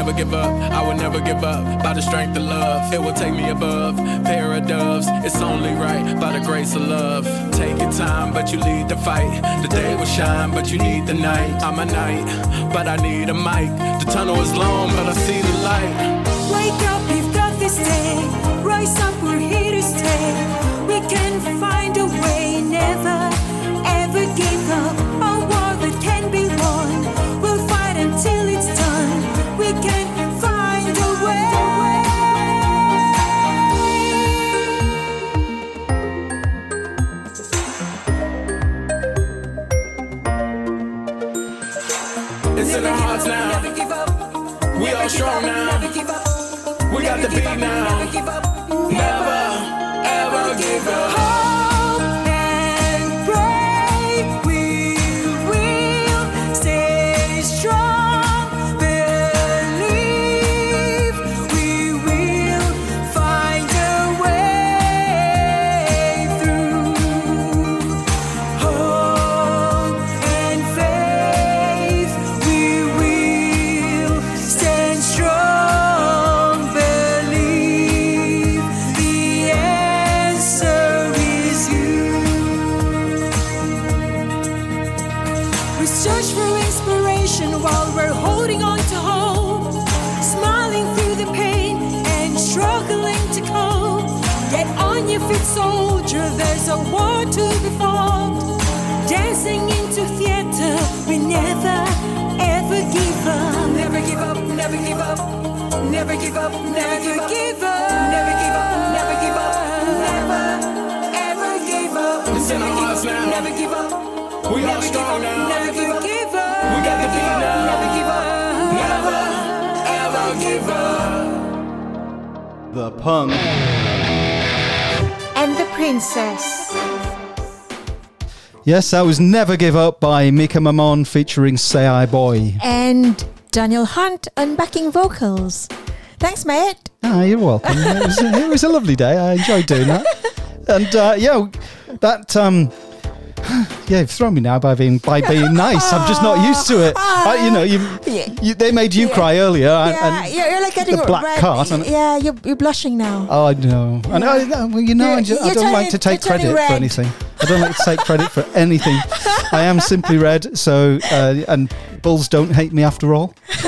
never give up. I will never give up. By the strength of love, it will take me above. Pair of doves, it's only right. By the grace of love, take your time, but you lead the fight. The day will shine, but you need the night. I'm a night, but I need a mic. The tunnel is long, but I see the light. Wake up, you've got this day. Rise up, we're here to stay. We can strong now. Give up, never give up, never give up, never give up, never ever give up. It's in our hearts now. Never give up. We all strong now. Never give up. Give up. We got the beat now. Never give up. Never, ever give up. The Punk. And the Princess. Yes, that was Never Give Up by Mika Mamon featuring Say I Boy. And Daniel Hunt on backing vocals. Thanks, mate. Ah, you're welcome. it, was, it was a lovely day. I enjoyed doing that. And uh, yeah, that um, (gasps) yeah, you've thrown me now by being by being nice. I'm just not used to it. (laughs) I, you know, you, you they made you cry earlier. and- Yeah, and you're, you're like getting the black red. cart. And, Yeah, you're, you're blushing now. Oh, I know. And I, well, you know, I, You're- I don't like to take turning credit for anything. I don't like to take credit for (laughs) anything. I am simply red. So, uh, and bulls don't hate me after all. (laughs)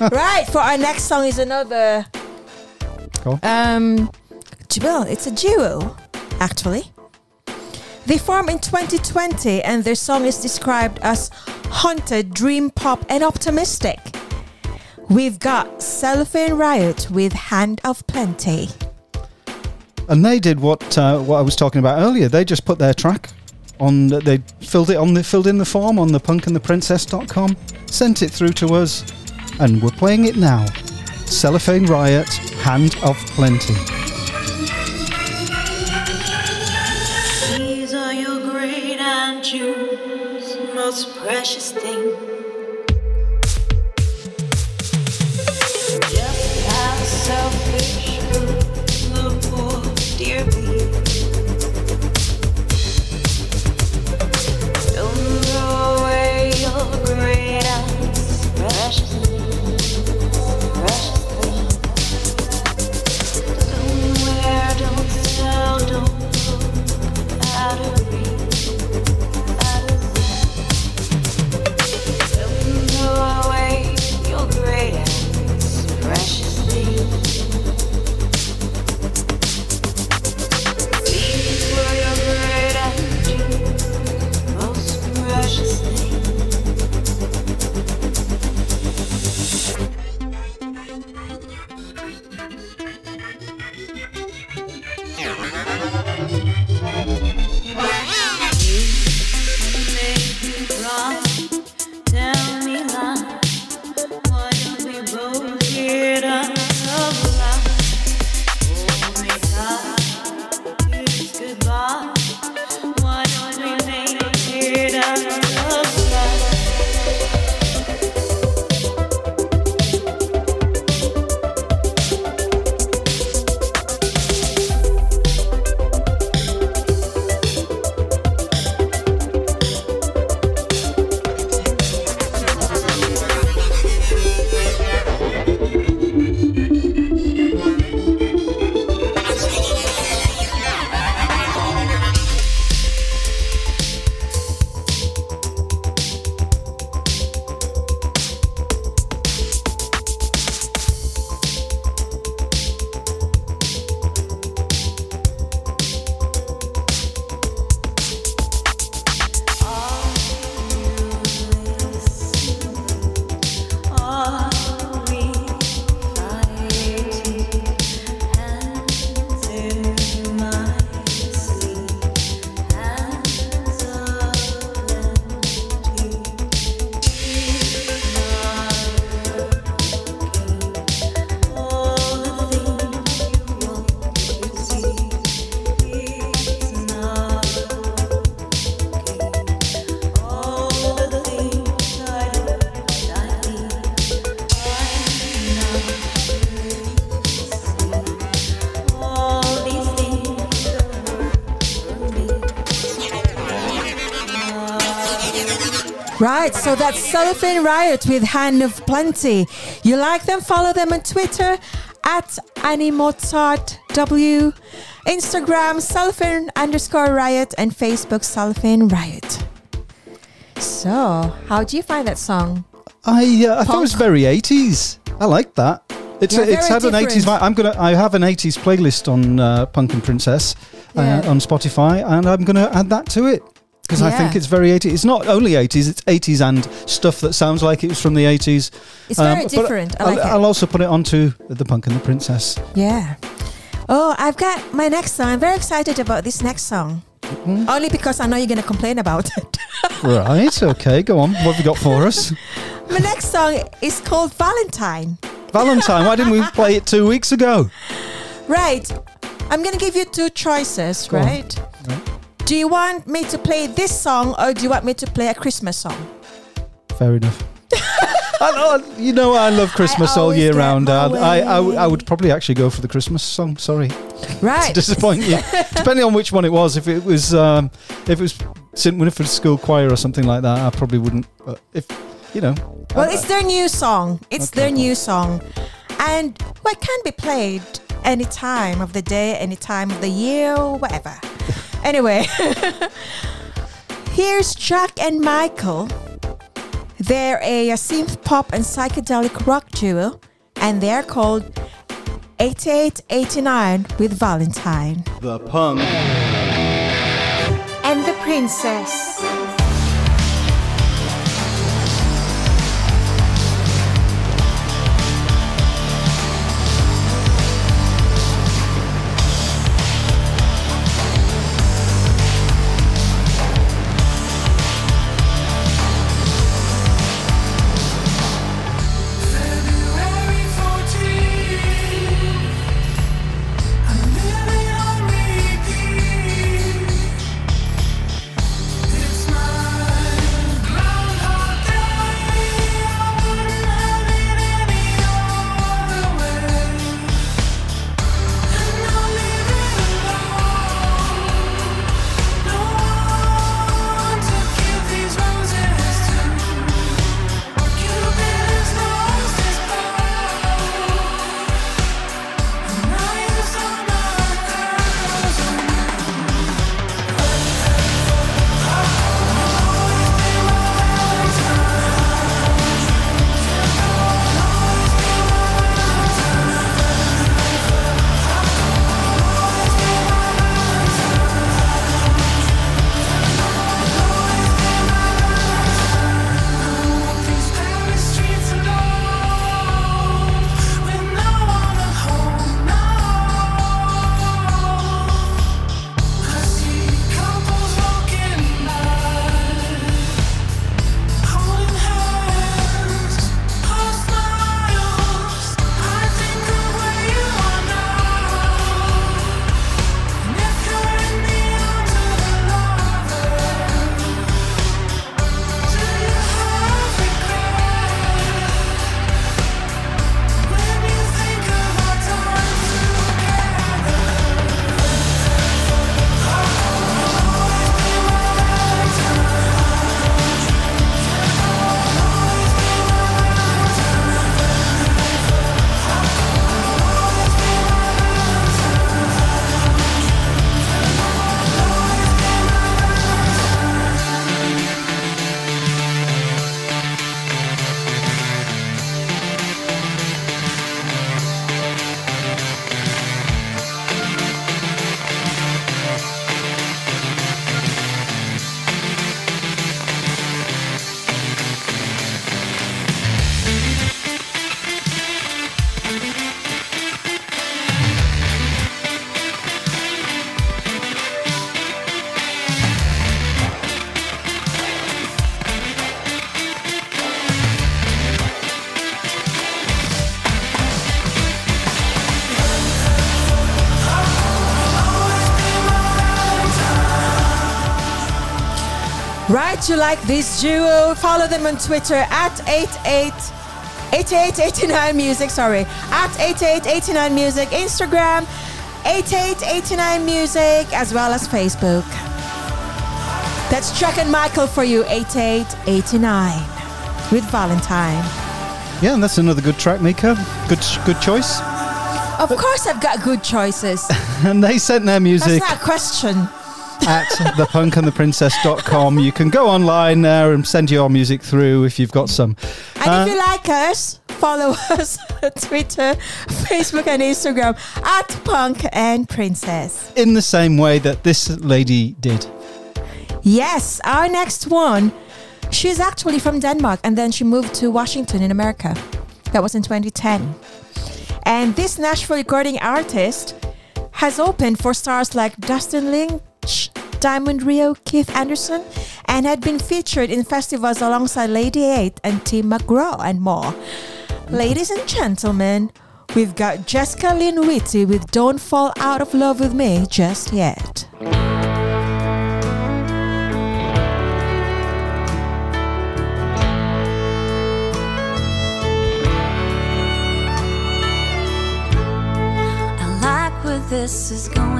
right, for our next song is another. Go on. Um, well, it's a duo, actually. They formed in 2020, and their song is described as haunted, dream pop, and optimistic. We've got Cellophane Riot with Hand of Plenty. And they did what uh, what I was talking about earlier. They just put their track on. They filled it on the filled in the form on the punkandtheprincess.com, sent it through to us, and we're playing it now. Cellophane Riot, Hand of Plenty. And most precious thing. Just how selfish the poor dear be. Don't throw away your great and precious. Don't wear, don't sell, don't look out of Right, so that's Cellophane Riot with Hand of Plenty. You like them? Follow them on Twitter at AnnieMozartW, Instagram Cellophane underscore Riot, and Facebook Cellophane Riot. So, how do you find that song? I uh, I thought it was very 80s. I like that. It's Yeah, it's had an 80s vibe. I'm gonna I have an 80s playlist on uh, Punk and Princess uh, on Spotify, and I'm gonna add that to it because I think it's very 80s. It's not only 80s; it's 80s and stuff that sounds like it was from the 80s. It's very different. I I'll, like it. I'll also put it onto the Punk and the Princess. Yeah. Oh, I've got my next song. I'm very excited about this next song. Mm-hmm. Only because I know you're going to complain about it. (laughs) right? Okay, go on. What have you got for us? my next song is called Valentine. Valentine. Why didn't we (laughs) play it two weeks ago? Right. I'm going to give you two choices, on. right? Do you want me to play this song or do you want me to play a Christmas song? Fair enough. (laughs) I know, you know, I love Christmas all year round. I, I, I, w- I would probably actually go for the Christmas song. Sorry Right. (laughs) to disappoint you. (laughs) Depending on which one it was, if it was, um, if it was St Winifred's School Choir or something like that, I probably wouldn't. But if you know, Well, I- it's their new song. It's Okay. their new song. And well, it can be played any time of the day, any time of the year, whatever. Anyway, (laughs) here's Jack and Michael. They're a, synth pop and psychedelic rock duo, and they're called 8889 with Valentine. the punk. And the princess. Right, you like this duo? Follow them on Twitter at 88 8889 Music, sorry. At 8889 Music, Instagram 8889 Music, as well as Facebook. That's Chuck and Michael for you, 8889 with Valentine. Yeah, and that's another good track, Mika. Good, good choice. Of course, I've got good choices. (laughs) And they sent their music That's not a question. At thepunkandtheprincess.com. You can go online there and send your music through if you've got some. And Uh, if you like us, follow (laughs) us on Twitter, Facebook, and Instagram at Punk and Princess. in the same way that this lady did. Yes, our next one. She's actually from Denmark and then she moved to Washington in America. That was in 2010. And this Nashville recording artist has opened for stars like Dustin Lynch, Diamond Rio, Keith Anderson, and had been featured in festivals alongside Lady A and Tim McGraw and more. Ladies and gentlemen, we've got Jessica Lynn Whitty with Don't Fall Out of Love with Me Just Yet. I like where this is going.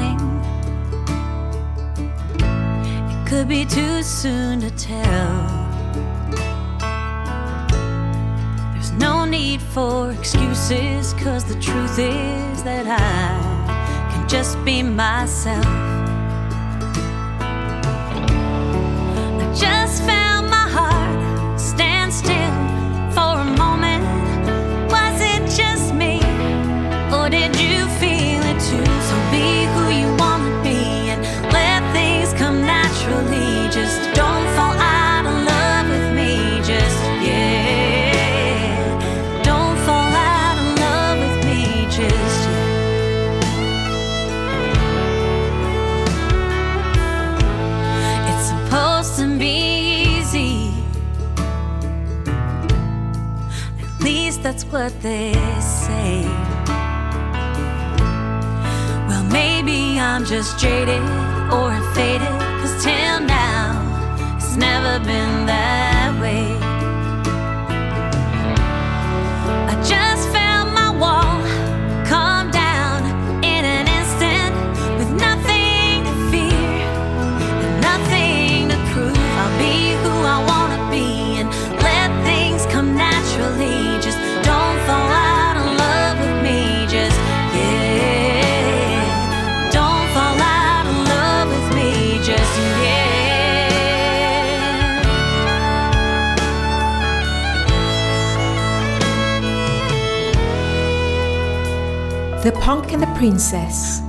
Could be too soon to tell. There's no need for excuses, cause the truth is that I can just be myself. What they say. Well, maybe I'm just jaded or faded, cause till now, it's never been that Punk and the Princess.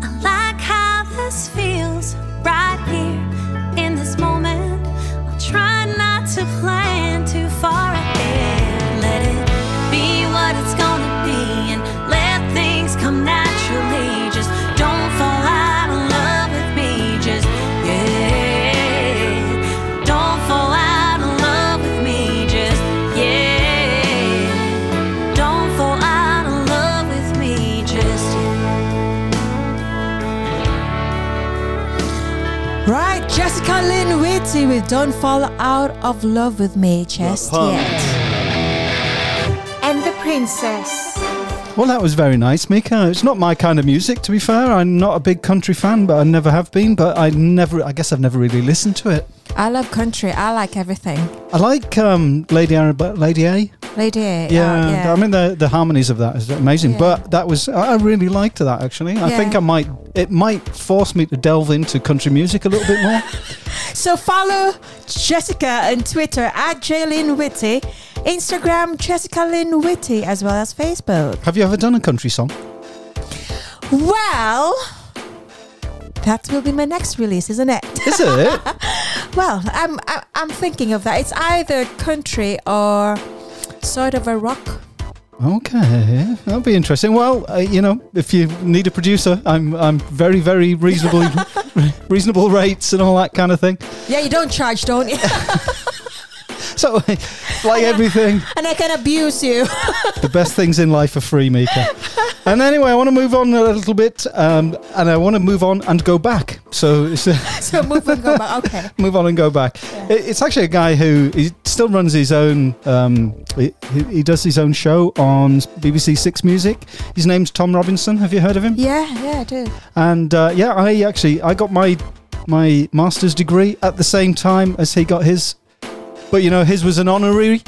Whitty with Don't Fall Out of Love with Me Just Yet. And the Princess. Well, that was very nice, Mika. It's not my kind of music, to be fair. I'm not a big country fan, but I never have been. But I never, I guess I've never really listened to it. I love country. I like everything. I like um, Lady Arab- Lady A. Lady A. Yeah, uh, yeah. I mean the the harmonies of that is amazing. Yeah. But that was I I really liked that actually. I Yeah. think I might it might force me to delve into country music a little bit more. (laughs) So follow Jessica on Twitter at Jaylin Whitty, Instagram Jessica Lynn Whitty, as well as Facebook. have you ever done a country song? Well, that will be my next release, isn't it? Is it? (laughs) well, I'm I'm thinking of that. It's either country or sort of a rock. Okay, that'll be interesting. Well, uh, you know, if you need a producer, I'm I'm very very reasonable (laughs) reasonable rates and all that kind of thing. Yeah, you don't charge, don't you? (laughs) So, (laughs) like everything, and I can abuse you. the best things in life are free, Mika. And anyway, I want to move on a little bit, um, and I want to move on and go back. So, it's, uh, (laughs) so move and go back. Okay. (laughs) move on and go back. It- It's actually a guy who he still runs his own. Um, he, he he does his own show on BBC Six Music. His name's Tom Robinson. Have you heard of him? Yeah, yeah, I do. And uh, yeah, I actually I got my my master's degree at the same time as he got his, but you know his was an honorary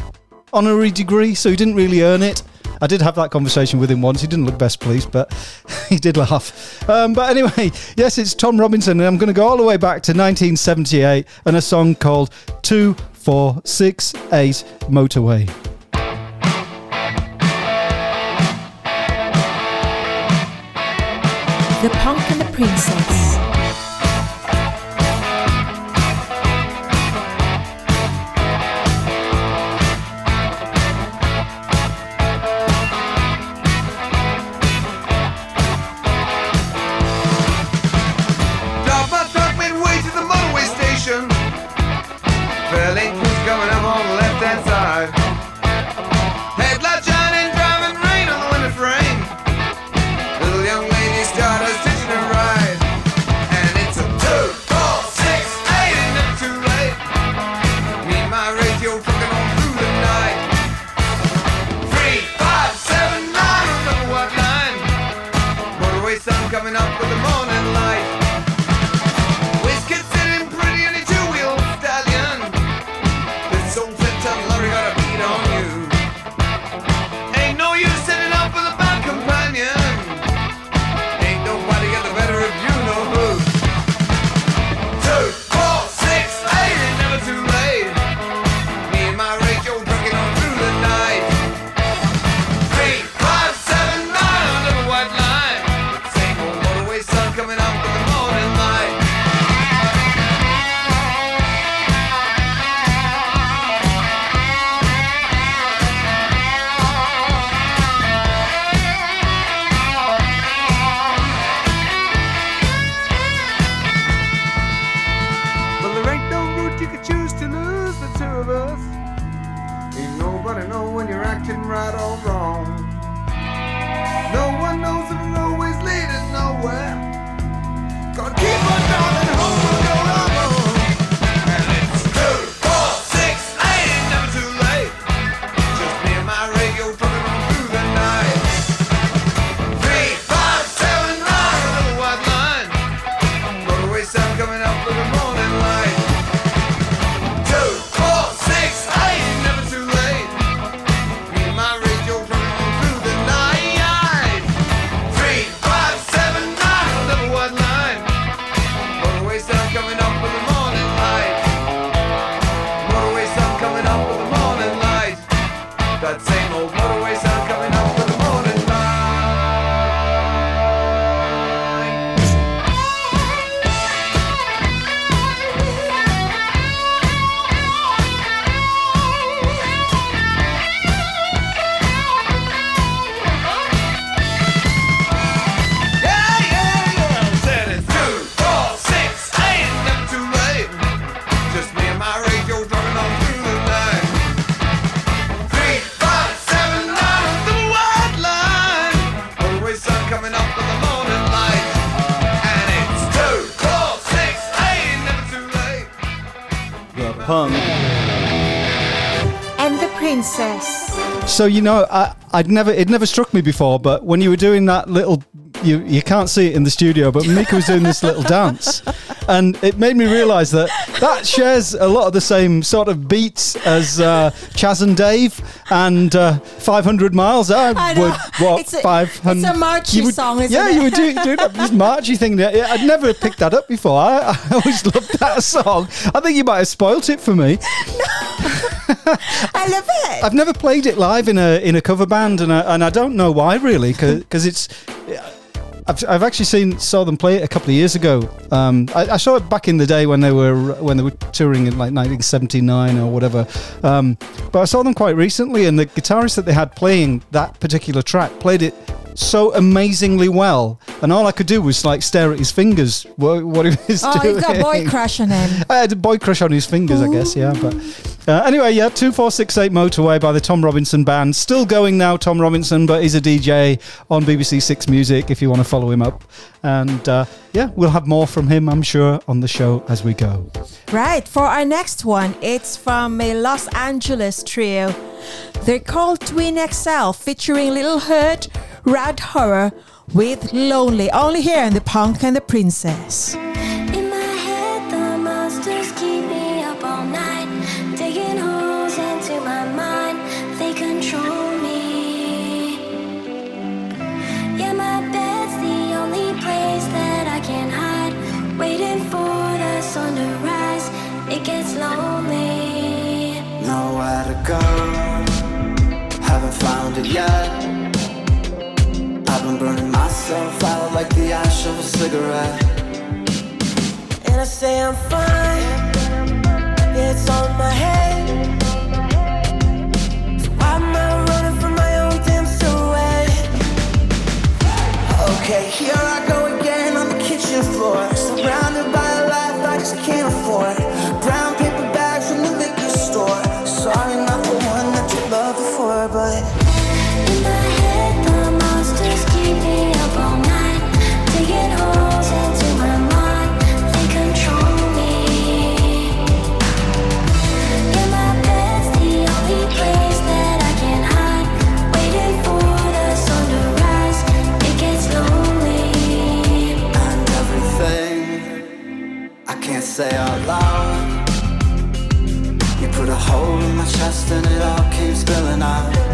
honorary degree, so he didn't really earn it. I did have that conversation with him once. He didn't look best pleased, but (laughs) he did laugh. Um, but anyway, (laughs) yes, it's Tom Robinson, and I'm going to go all the way back to 1978 and a song called Two Four Six Eight Motorway. The Punk and the Princess. So you know, I, I'd never it never struck me before, but when you were doing that little, you you can't see it in the studio, but Mika was doing this (laughs) little dance, and it made me realise that that shares a lot of the same sort of beats as uh, Chas and Dave and uh, 500 miles. I, I know. would what It's a- 500. it's a marchy would- song, isn't yeah, it? you were doing, doing that, this marchy thing. There. Yeah, I'd never picked that up before. I, I (laughs) always loved that song. I think you might have spoilt it for me. (laughs) No. I love it. I've never played it live in a in a cover band, and I, and I don't know why really, because it's. I've, I've actually seen saw them play it a couple of years ago. Um, I, I saw it back in the day when they were when they were touring in like 1979 or whatever. Um, but I saw them quite recently, and the guitarist that they had playing that particular track played it so amazingly well, and all I could do was like stare at his fingers. What, what he (laughs) was Oh, doing. you've got boy crush on him. I had a boy crush on his fingers, I guess. Yeah, but Uh, anyway, yeah, 2468 Motorway by the Tom Robinson Band. Still going now, Tom Robinson, but he's a DJ on BBC Six Music if you want to follow him up. And uh, yeah, we'll have more from him, I'm sure, on the show as we go. Right, for our next one, it's from a Los Angeles trio. They're called Twin XL, featuring Little Hurt, Rad Horror, with Lonely, only here in The Punk and the Princess. In my head, the monsters keep me up all night, digging holes into my mind. They control me. Yeah, my bed's the only place that I can hide, waiting for the sun to rise. It gets lonely. Nowhere to go, haven't found it yet. Myself out like the ash of a cigarette. And I say I'm fine. It's on my head. So why am I running from my own damn silhouette? Okay, here I go again on the kitchen floor. Say out loud. You put a hole in my chest and it all keeps spilling out.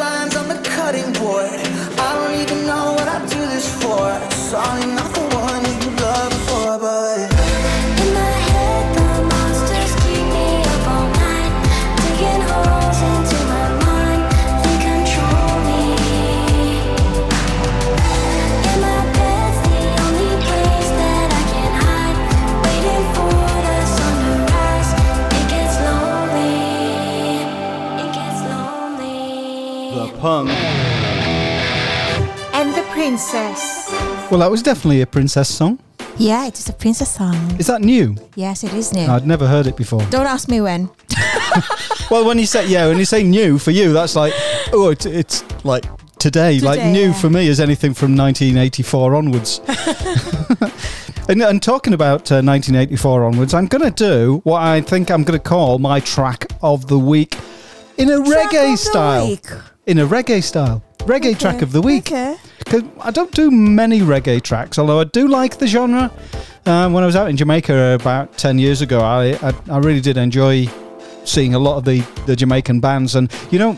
Lines on the cutting board. I don't even know what I do this for. Sorry, not Princess. Well, that was definitely a princess song. Yeah, it is a princess song. Is that new? Yes, it is new. I'd never heard it before. Don't ask me when. (laughs) Well, when you say yeah, when you say new for you, that's like oh, it's, it's like today. like new yeah. for me is anything from 1984 onwards. (laughs) and, and talking about uh, 1984 onwards, I'm going to do what I think I'm going to call my track of the week in a Track reggae style. week. In a reggae style. Reggae track of the week. okay. Because I don't do many reggae tracks, although I do like the genre. Um, when I was out in Jamaica about 10 years ago, I, I, I really did enjoy seeing a lot of the, the Jamaican bands. And, you know,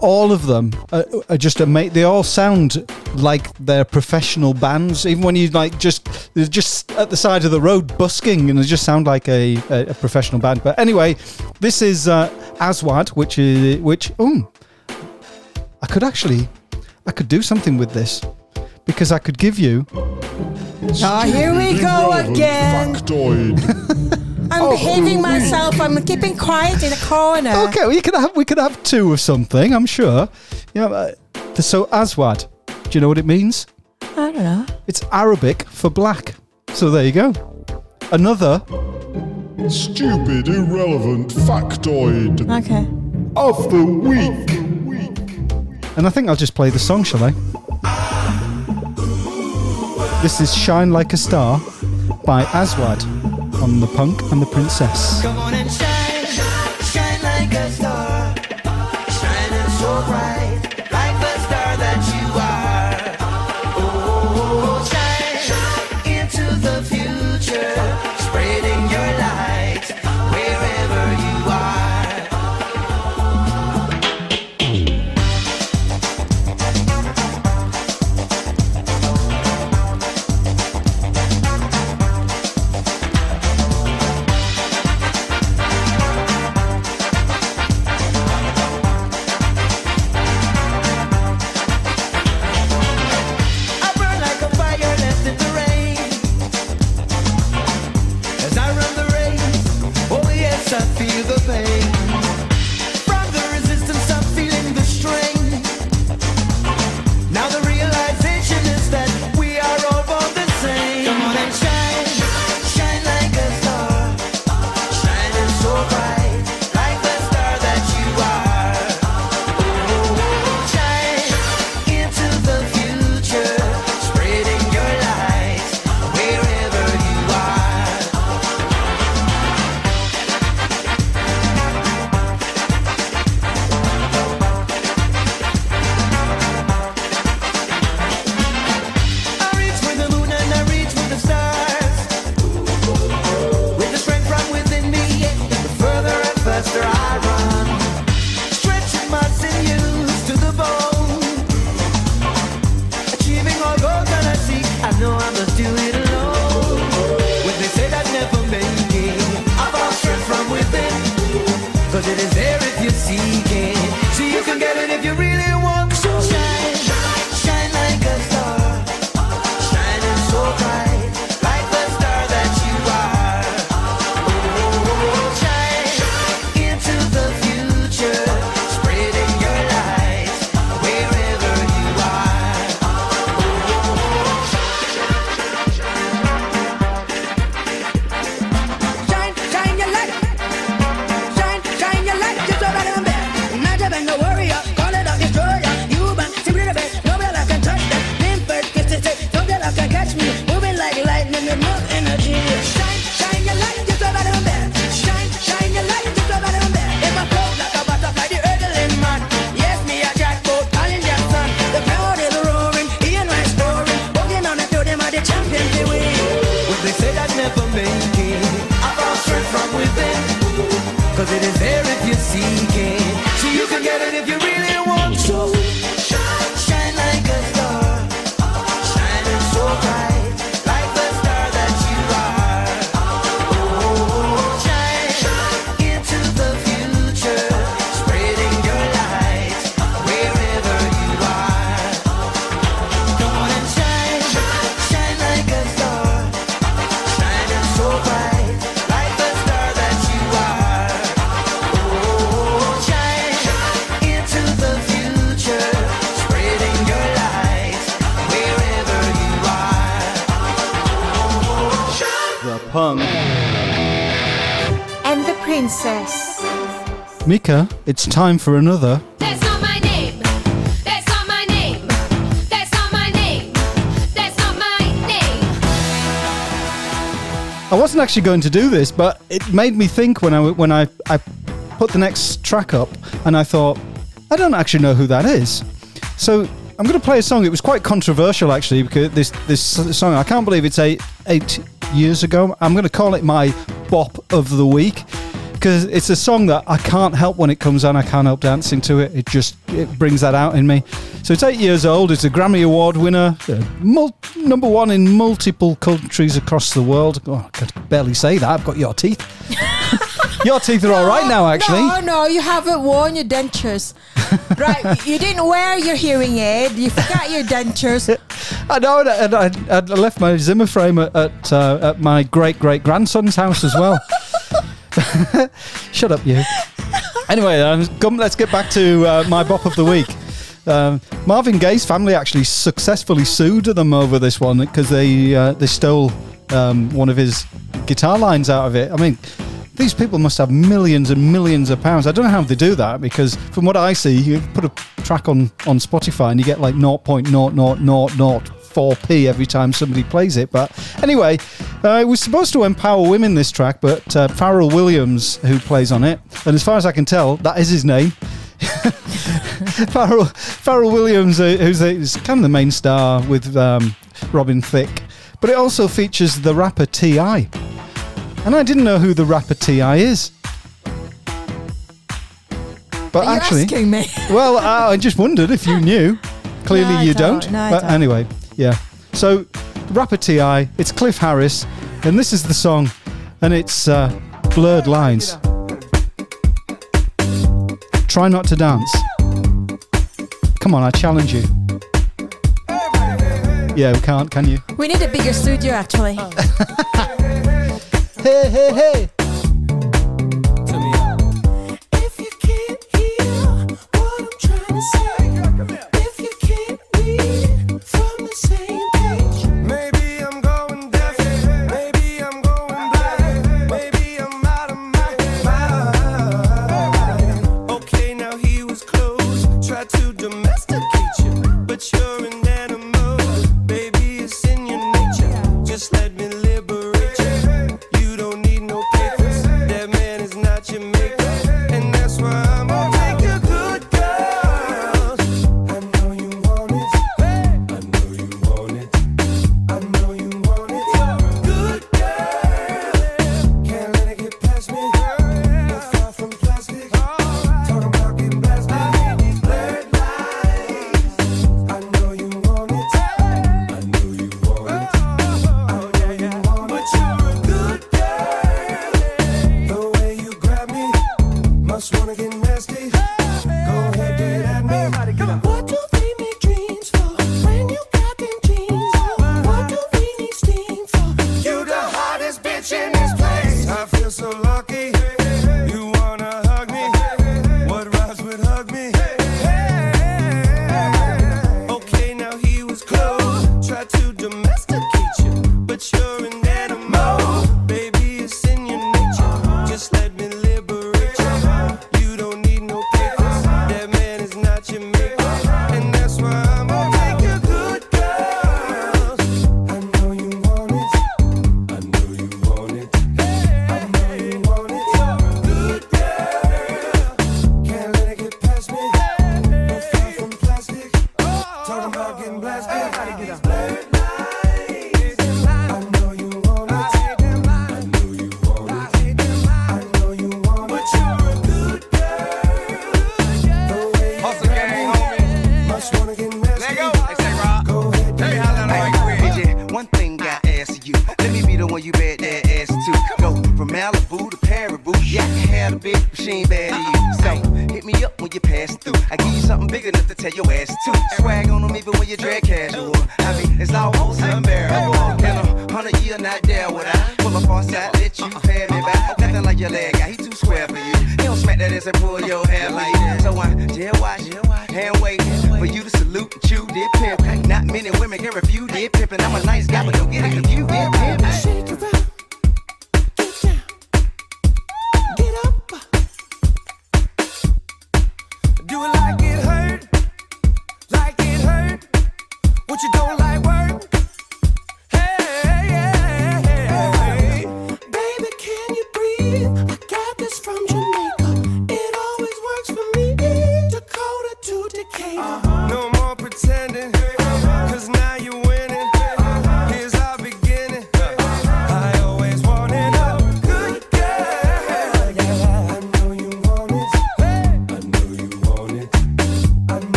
all of them are, are just amazing. They all sound like they're professional bands, even when you like just they're just at the side of the road busking, and they just sound like a, a, a professional band. But anyway, this is uh, Aswad, which is which. Oh, I could actually, I could do something with this because I could give you. Oh, here we go again. Factoid. I'm of the behaving myself. I'm keeping quiet in a corner. Okay, well, you could have we could have two of something. I'm sure. Yeah. uh, so Aswad, do you know what it means? I don't know. It's Arabic for black. So there you go. Another Stupid, irrelevant factoid Okay. of the week. And I think I'll just play the song, shall I? This is Shine Like a Star by Aswad on The Punk and the Princess. Come on and shine, shine like a star, so bright, time for another. That's not my name. That's not my name. That's not my name. That's not my name. I wasn't actually going to do this, but it made me think when I when I, I put the next track up, and I thought I don't actually know who that is. So I'm going to play a song. It was quite controversial actually because this this song I can't believe it's eight eight years ago. I'm going to call it my bop of the week because it's a song that I can't help when it comes on. I can't help dancing to it. It just it brings that out in me. So it's eight years old. It's a Grammy Award winner, uh, mul- number one in multiple countries across the world. Oh, I could barely say that. I've got your teeth. (laughs) your teeth are all right now, actually. No, no, you haven't worn your dentures. (laughs) right, you didn't wear your hearing aid. You forgot your dentures. (laughs) I know, and I, I, I left my Zimmer frame at at, uh, at my great great grandson's house as well. Shut up, you. Anyway, um, come, let's get back to uh, my bop of the week. Um, Marvin Gaye's family actually successfully sued them over this one because they uh, they stole um, one of his guitar lines out of it. I mean, these people must have millions and millions of pounds. I don't know how they do that because from what I see, you put a track on on Spotify and you get like 0.00004p every time somebody plays it. But anyway, uh, it was supposed to empower women this track, but uh, Pharrell Williams, who plays on it, and as far as I can tell, that is his name. (laughs) Pharrell, Pharrell Williams, uh, who's, a, is kind of the main star with um, Robin Thicke, but it also features the rapper T.I. And I didn't know who the rapper T.I. is. But Are actually, asking me? well, I I just wondered if you knew. (laughs) Clearly, No, you don't. don't. No, but don't. anyway, yeah. So, rapper T.I., it's Cliff Harris, and this is the song, and it's uh, Blurred Lines. Try not to dance. Come on, I challenge you. Yeah, we can't, can you? We need a bigger studio, actually. (laughs) Hey, hey, hey.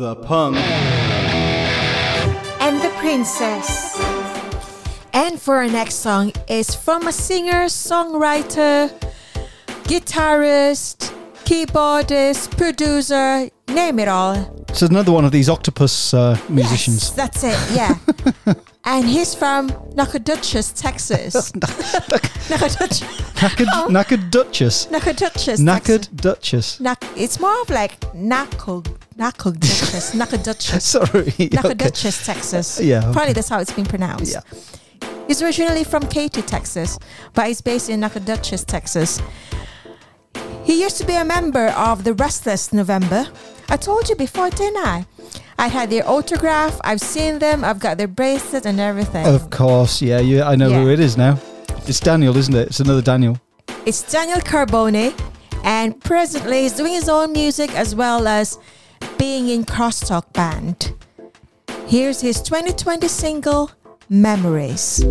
the punk, and the princess. And for our next song is from a singer, songwriter, guitarist, keyboardist, producer, name it all. So another one of these octopus uh, musicians. Yes, that's it, yeah. (laughs) and he's from Nacogdoches, Texas. (laughs) Oh. Nacogdoches. Nacogdoches. Nacogdoches. Nacogdoches. It's more of like Nacogdoches. Nacogdoches, Nacogdoches. Sorry. (laughs) Nacogdoches, okay. Texas. Yeah. Okay. Probably that's how it's been pronounced. Yeah. He's originally from Katy, Texas, but he's based in Nacogdoches, Texas. He used to be a member of the Restless November, I told you before, didn't I? I had their autograph. I've seen them. I've got their bracelet and everything. Of course, yeah. You, I know yeah. who it is now. It's Daniel, isn't it? It's another Daniel. It's Daniel Carbone, and presently he's doing his own music as well as being in Crosstalk Band. Here's his 2020 single, Memories.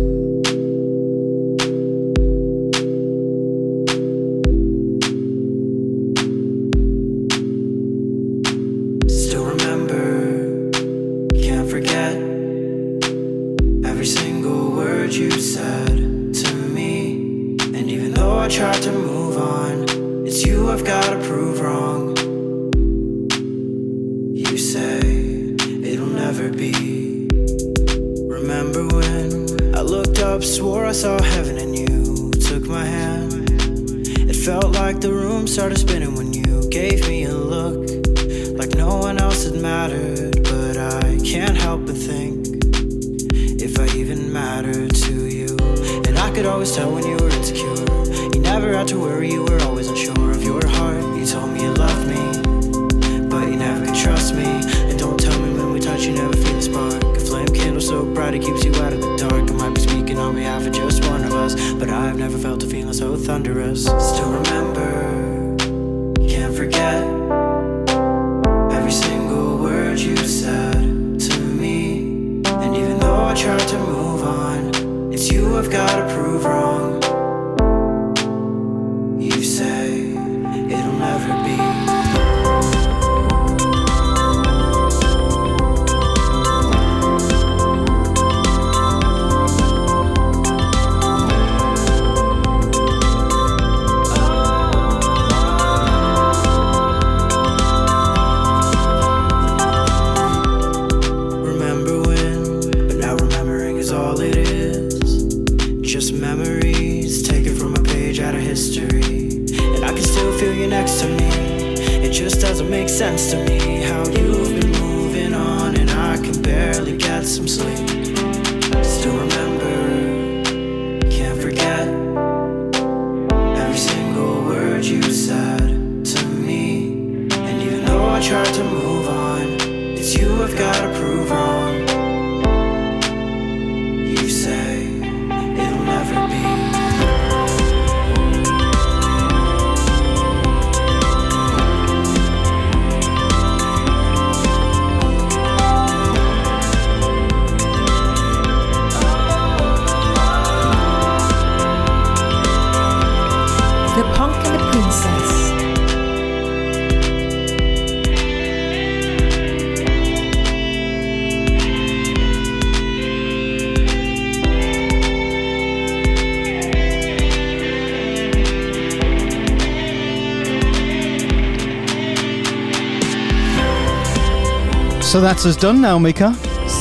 So that's us done now, Mika.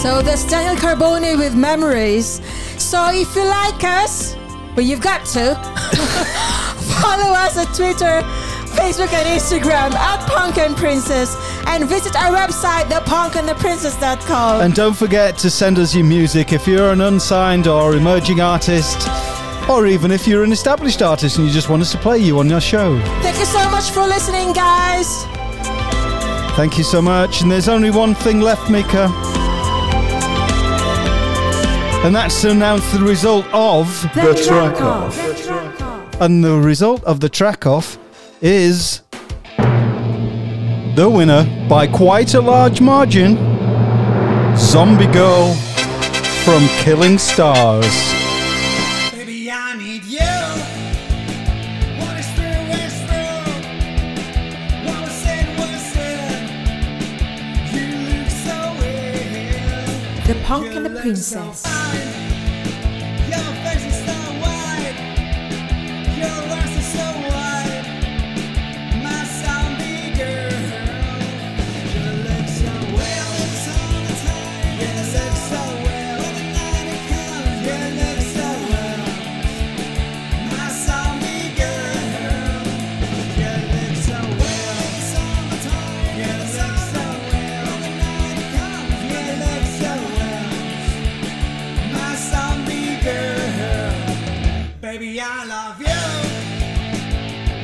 So that's Daniel Carbone with Memories. So if you like us, well, you've got to (laughs) follow us on Twitter, Facebook, and Instagram at Punk and Princess, and visit our website, thepunkandtheprincess.com. And don't forget to send us your music if you're an unsigned or emerging artist, or even if you're an established artist and you just want us to play you on your show. Thank you so much for listening, guys. Thank you so much. And there's only one thing left, Mika. And that's to announce the result of The track off. And the result of the track off is the winner by quite a large margin Zombie Girl from Killing Stars. Princess. I love you.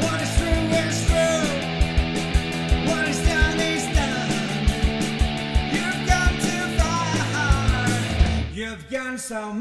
What is true is true. What is done is done. You've gone too far. You've gone so.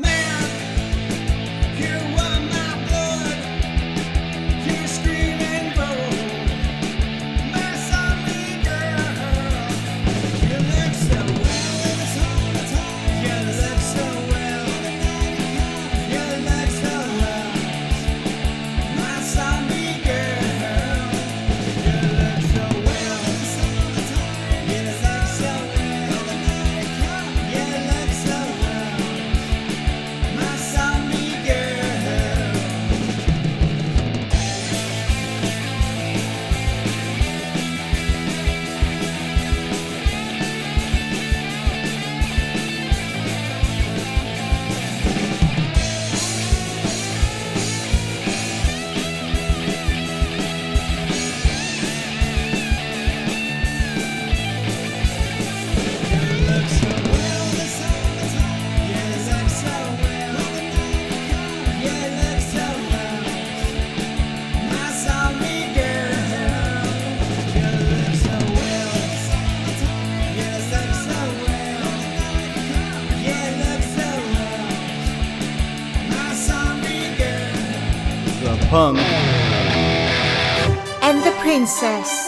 Princess.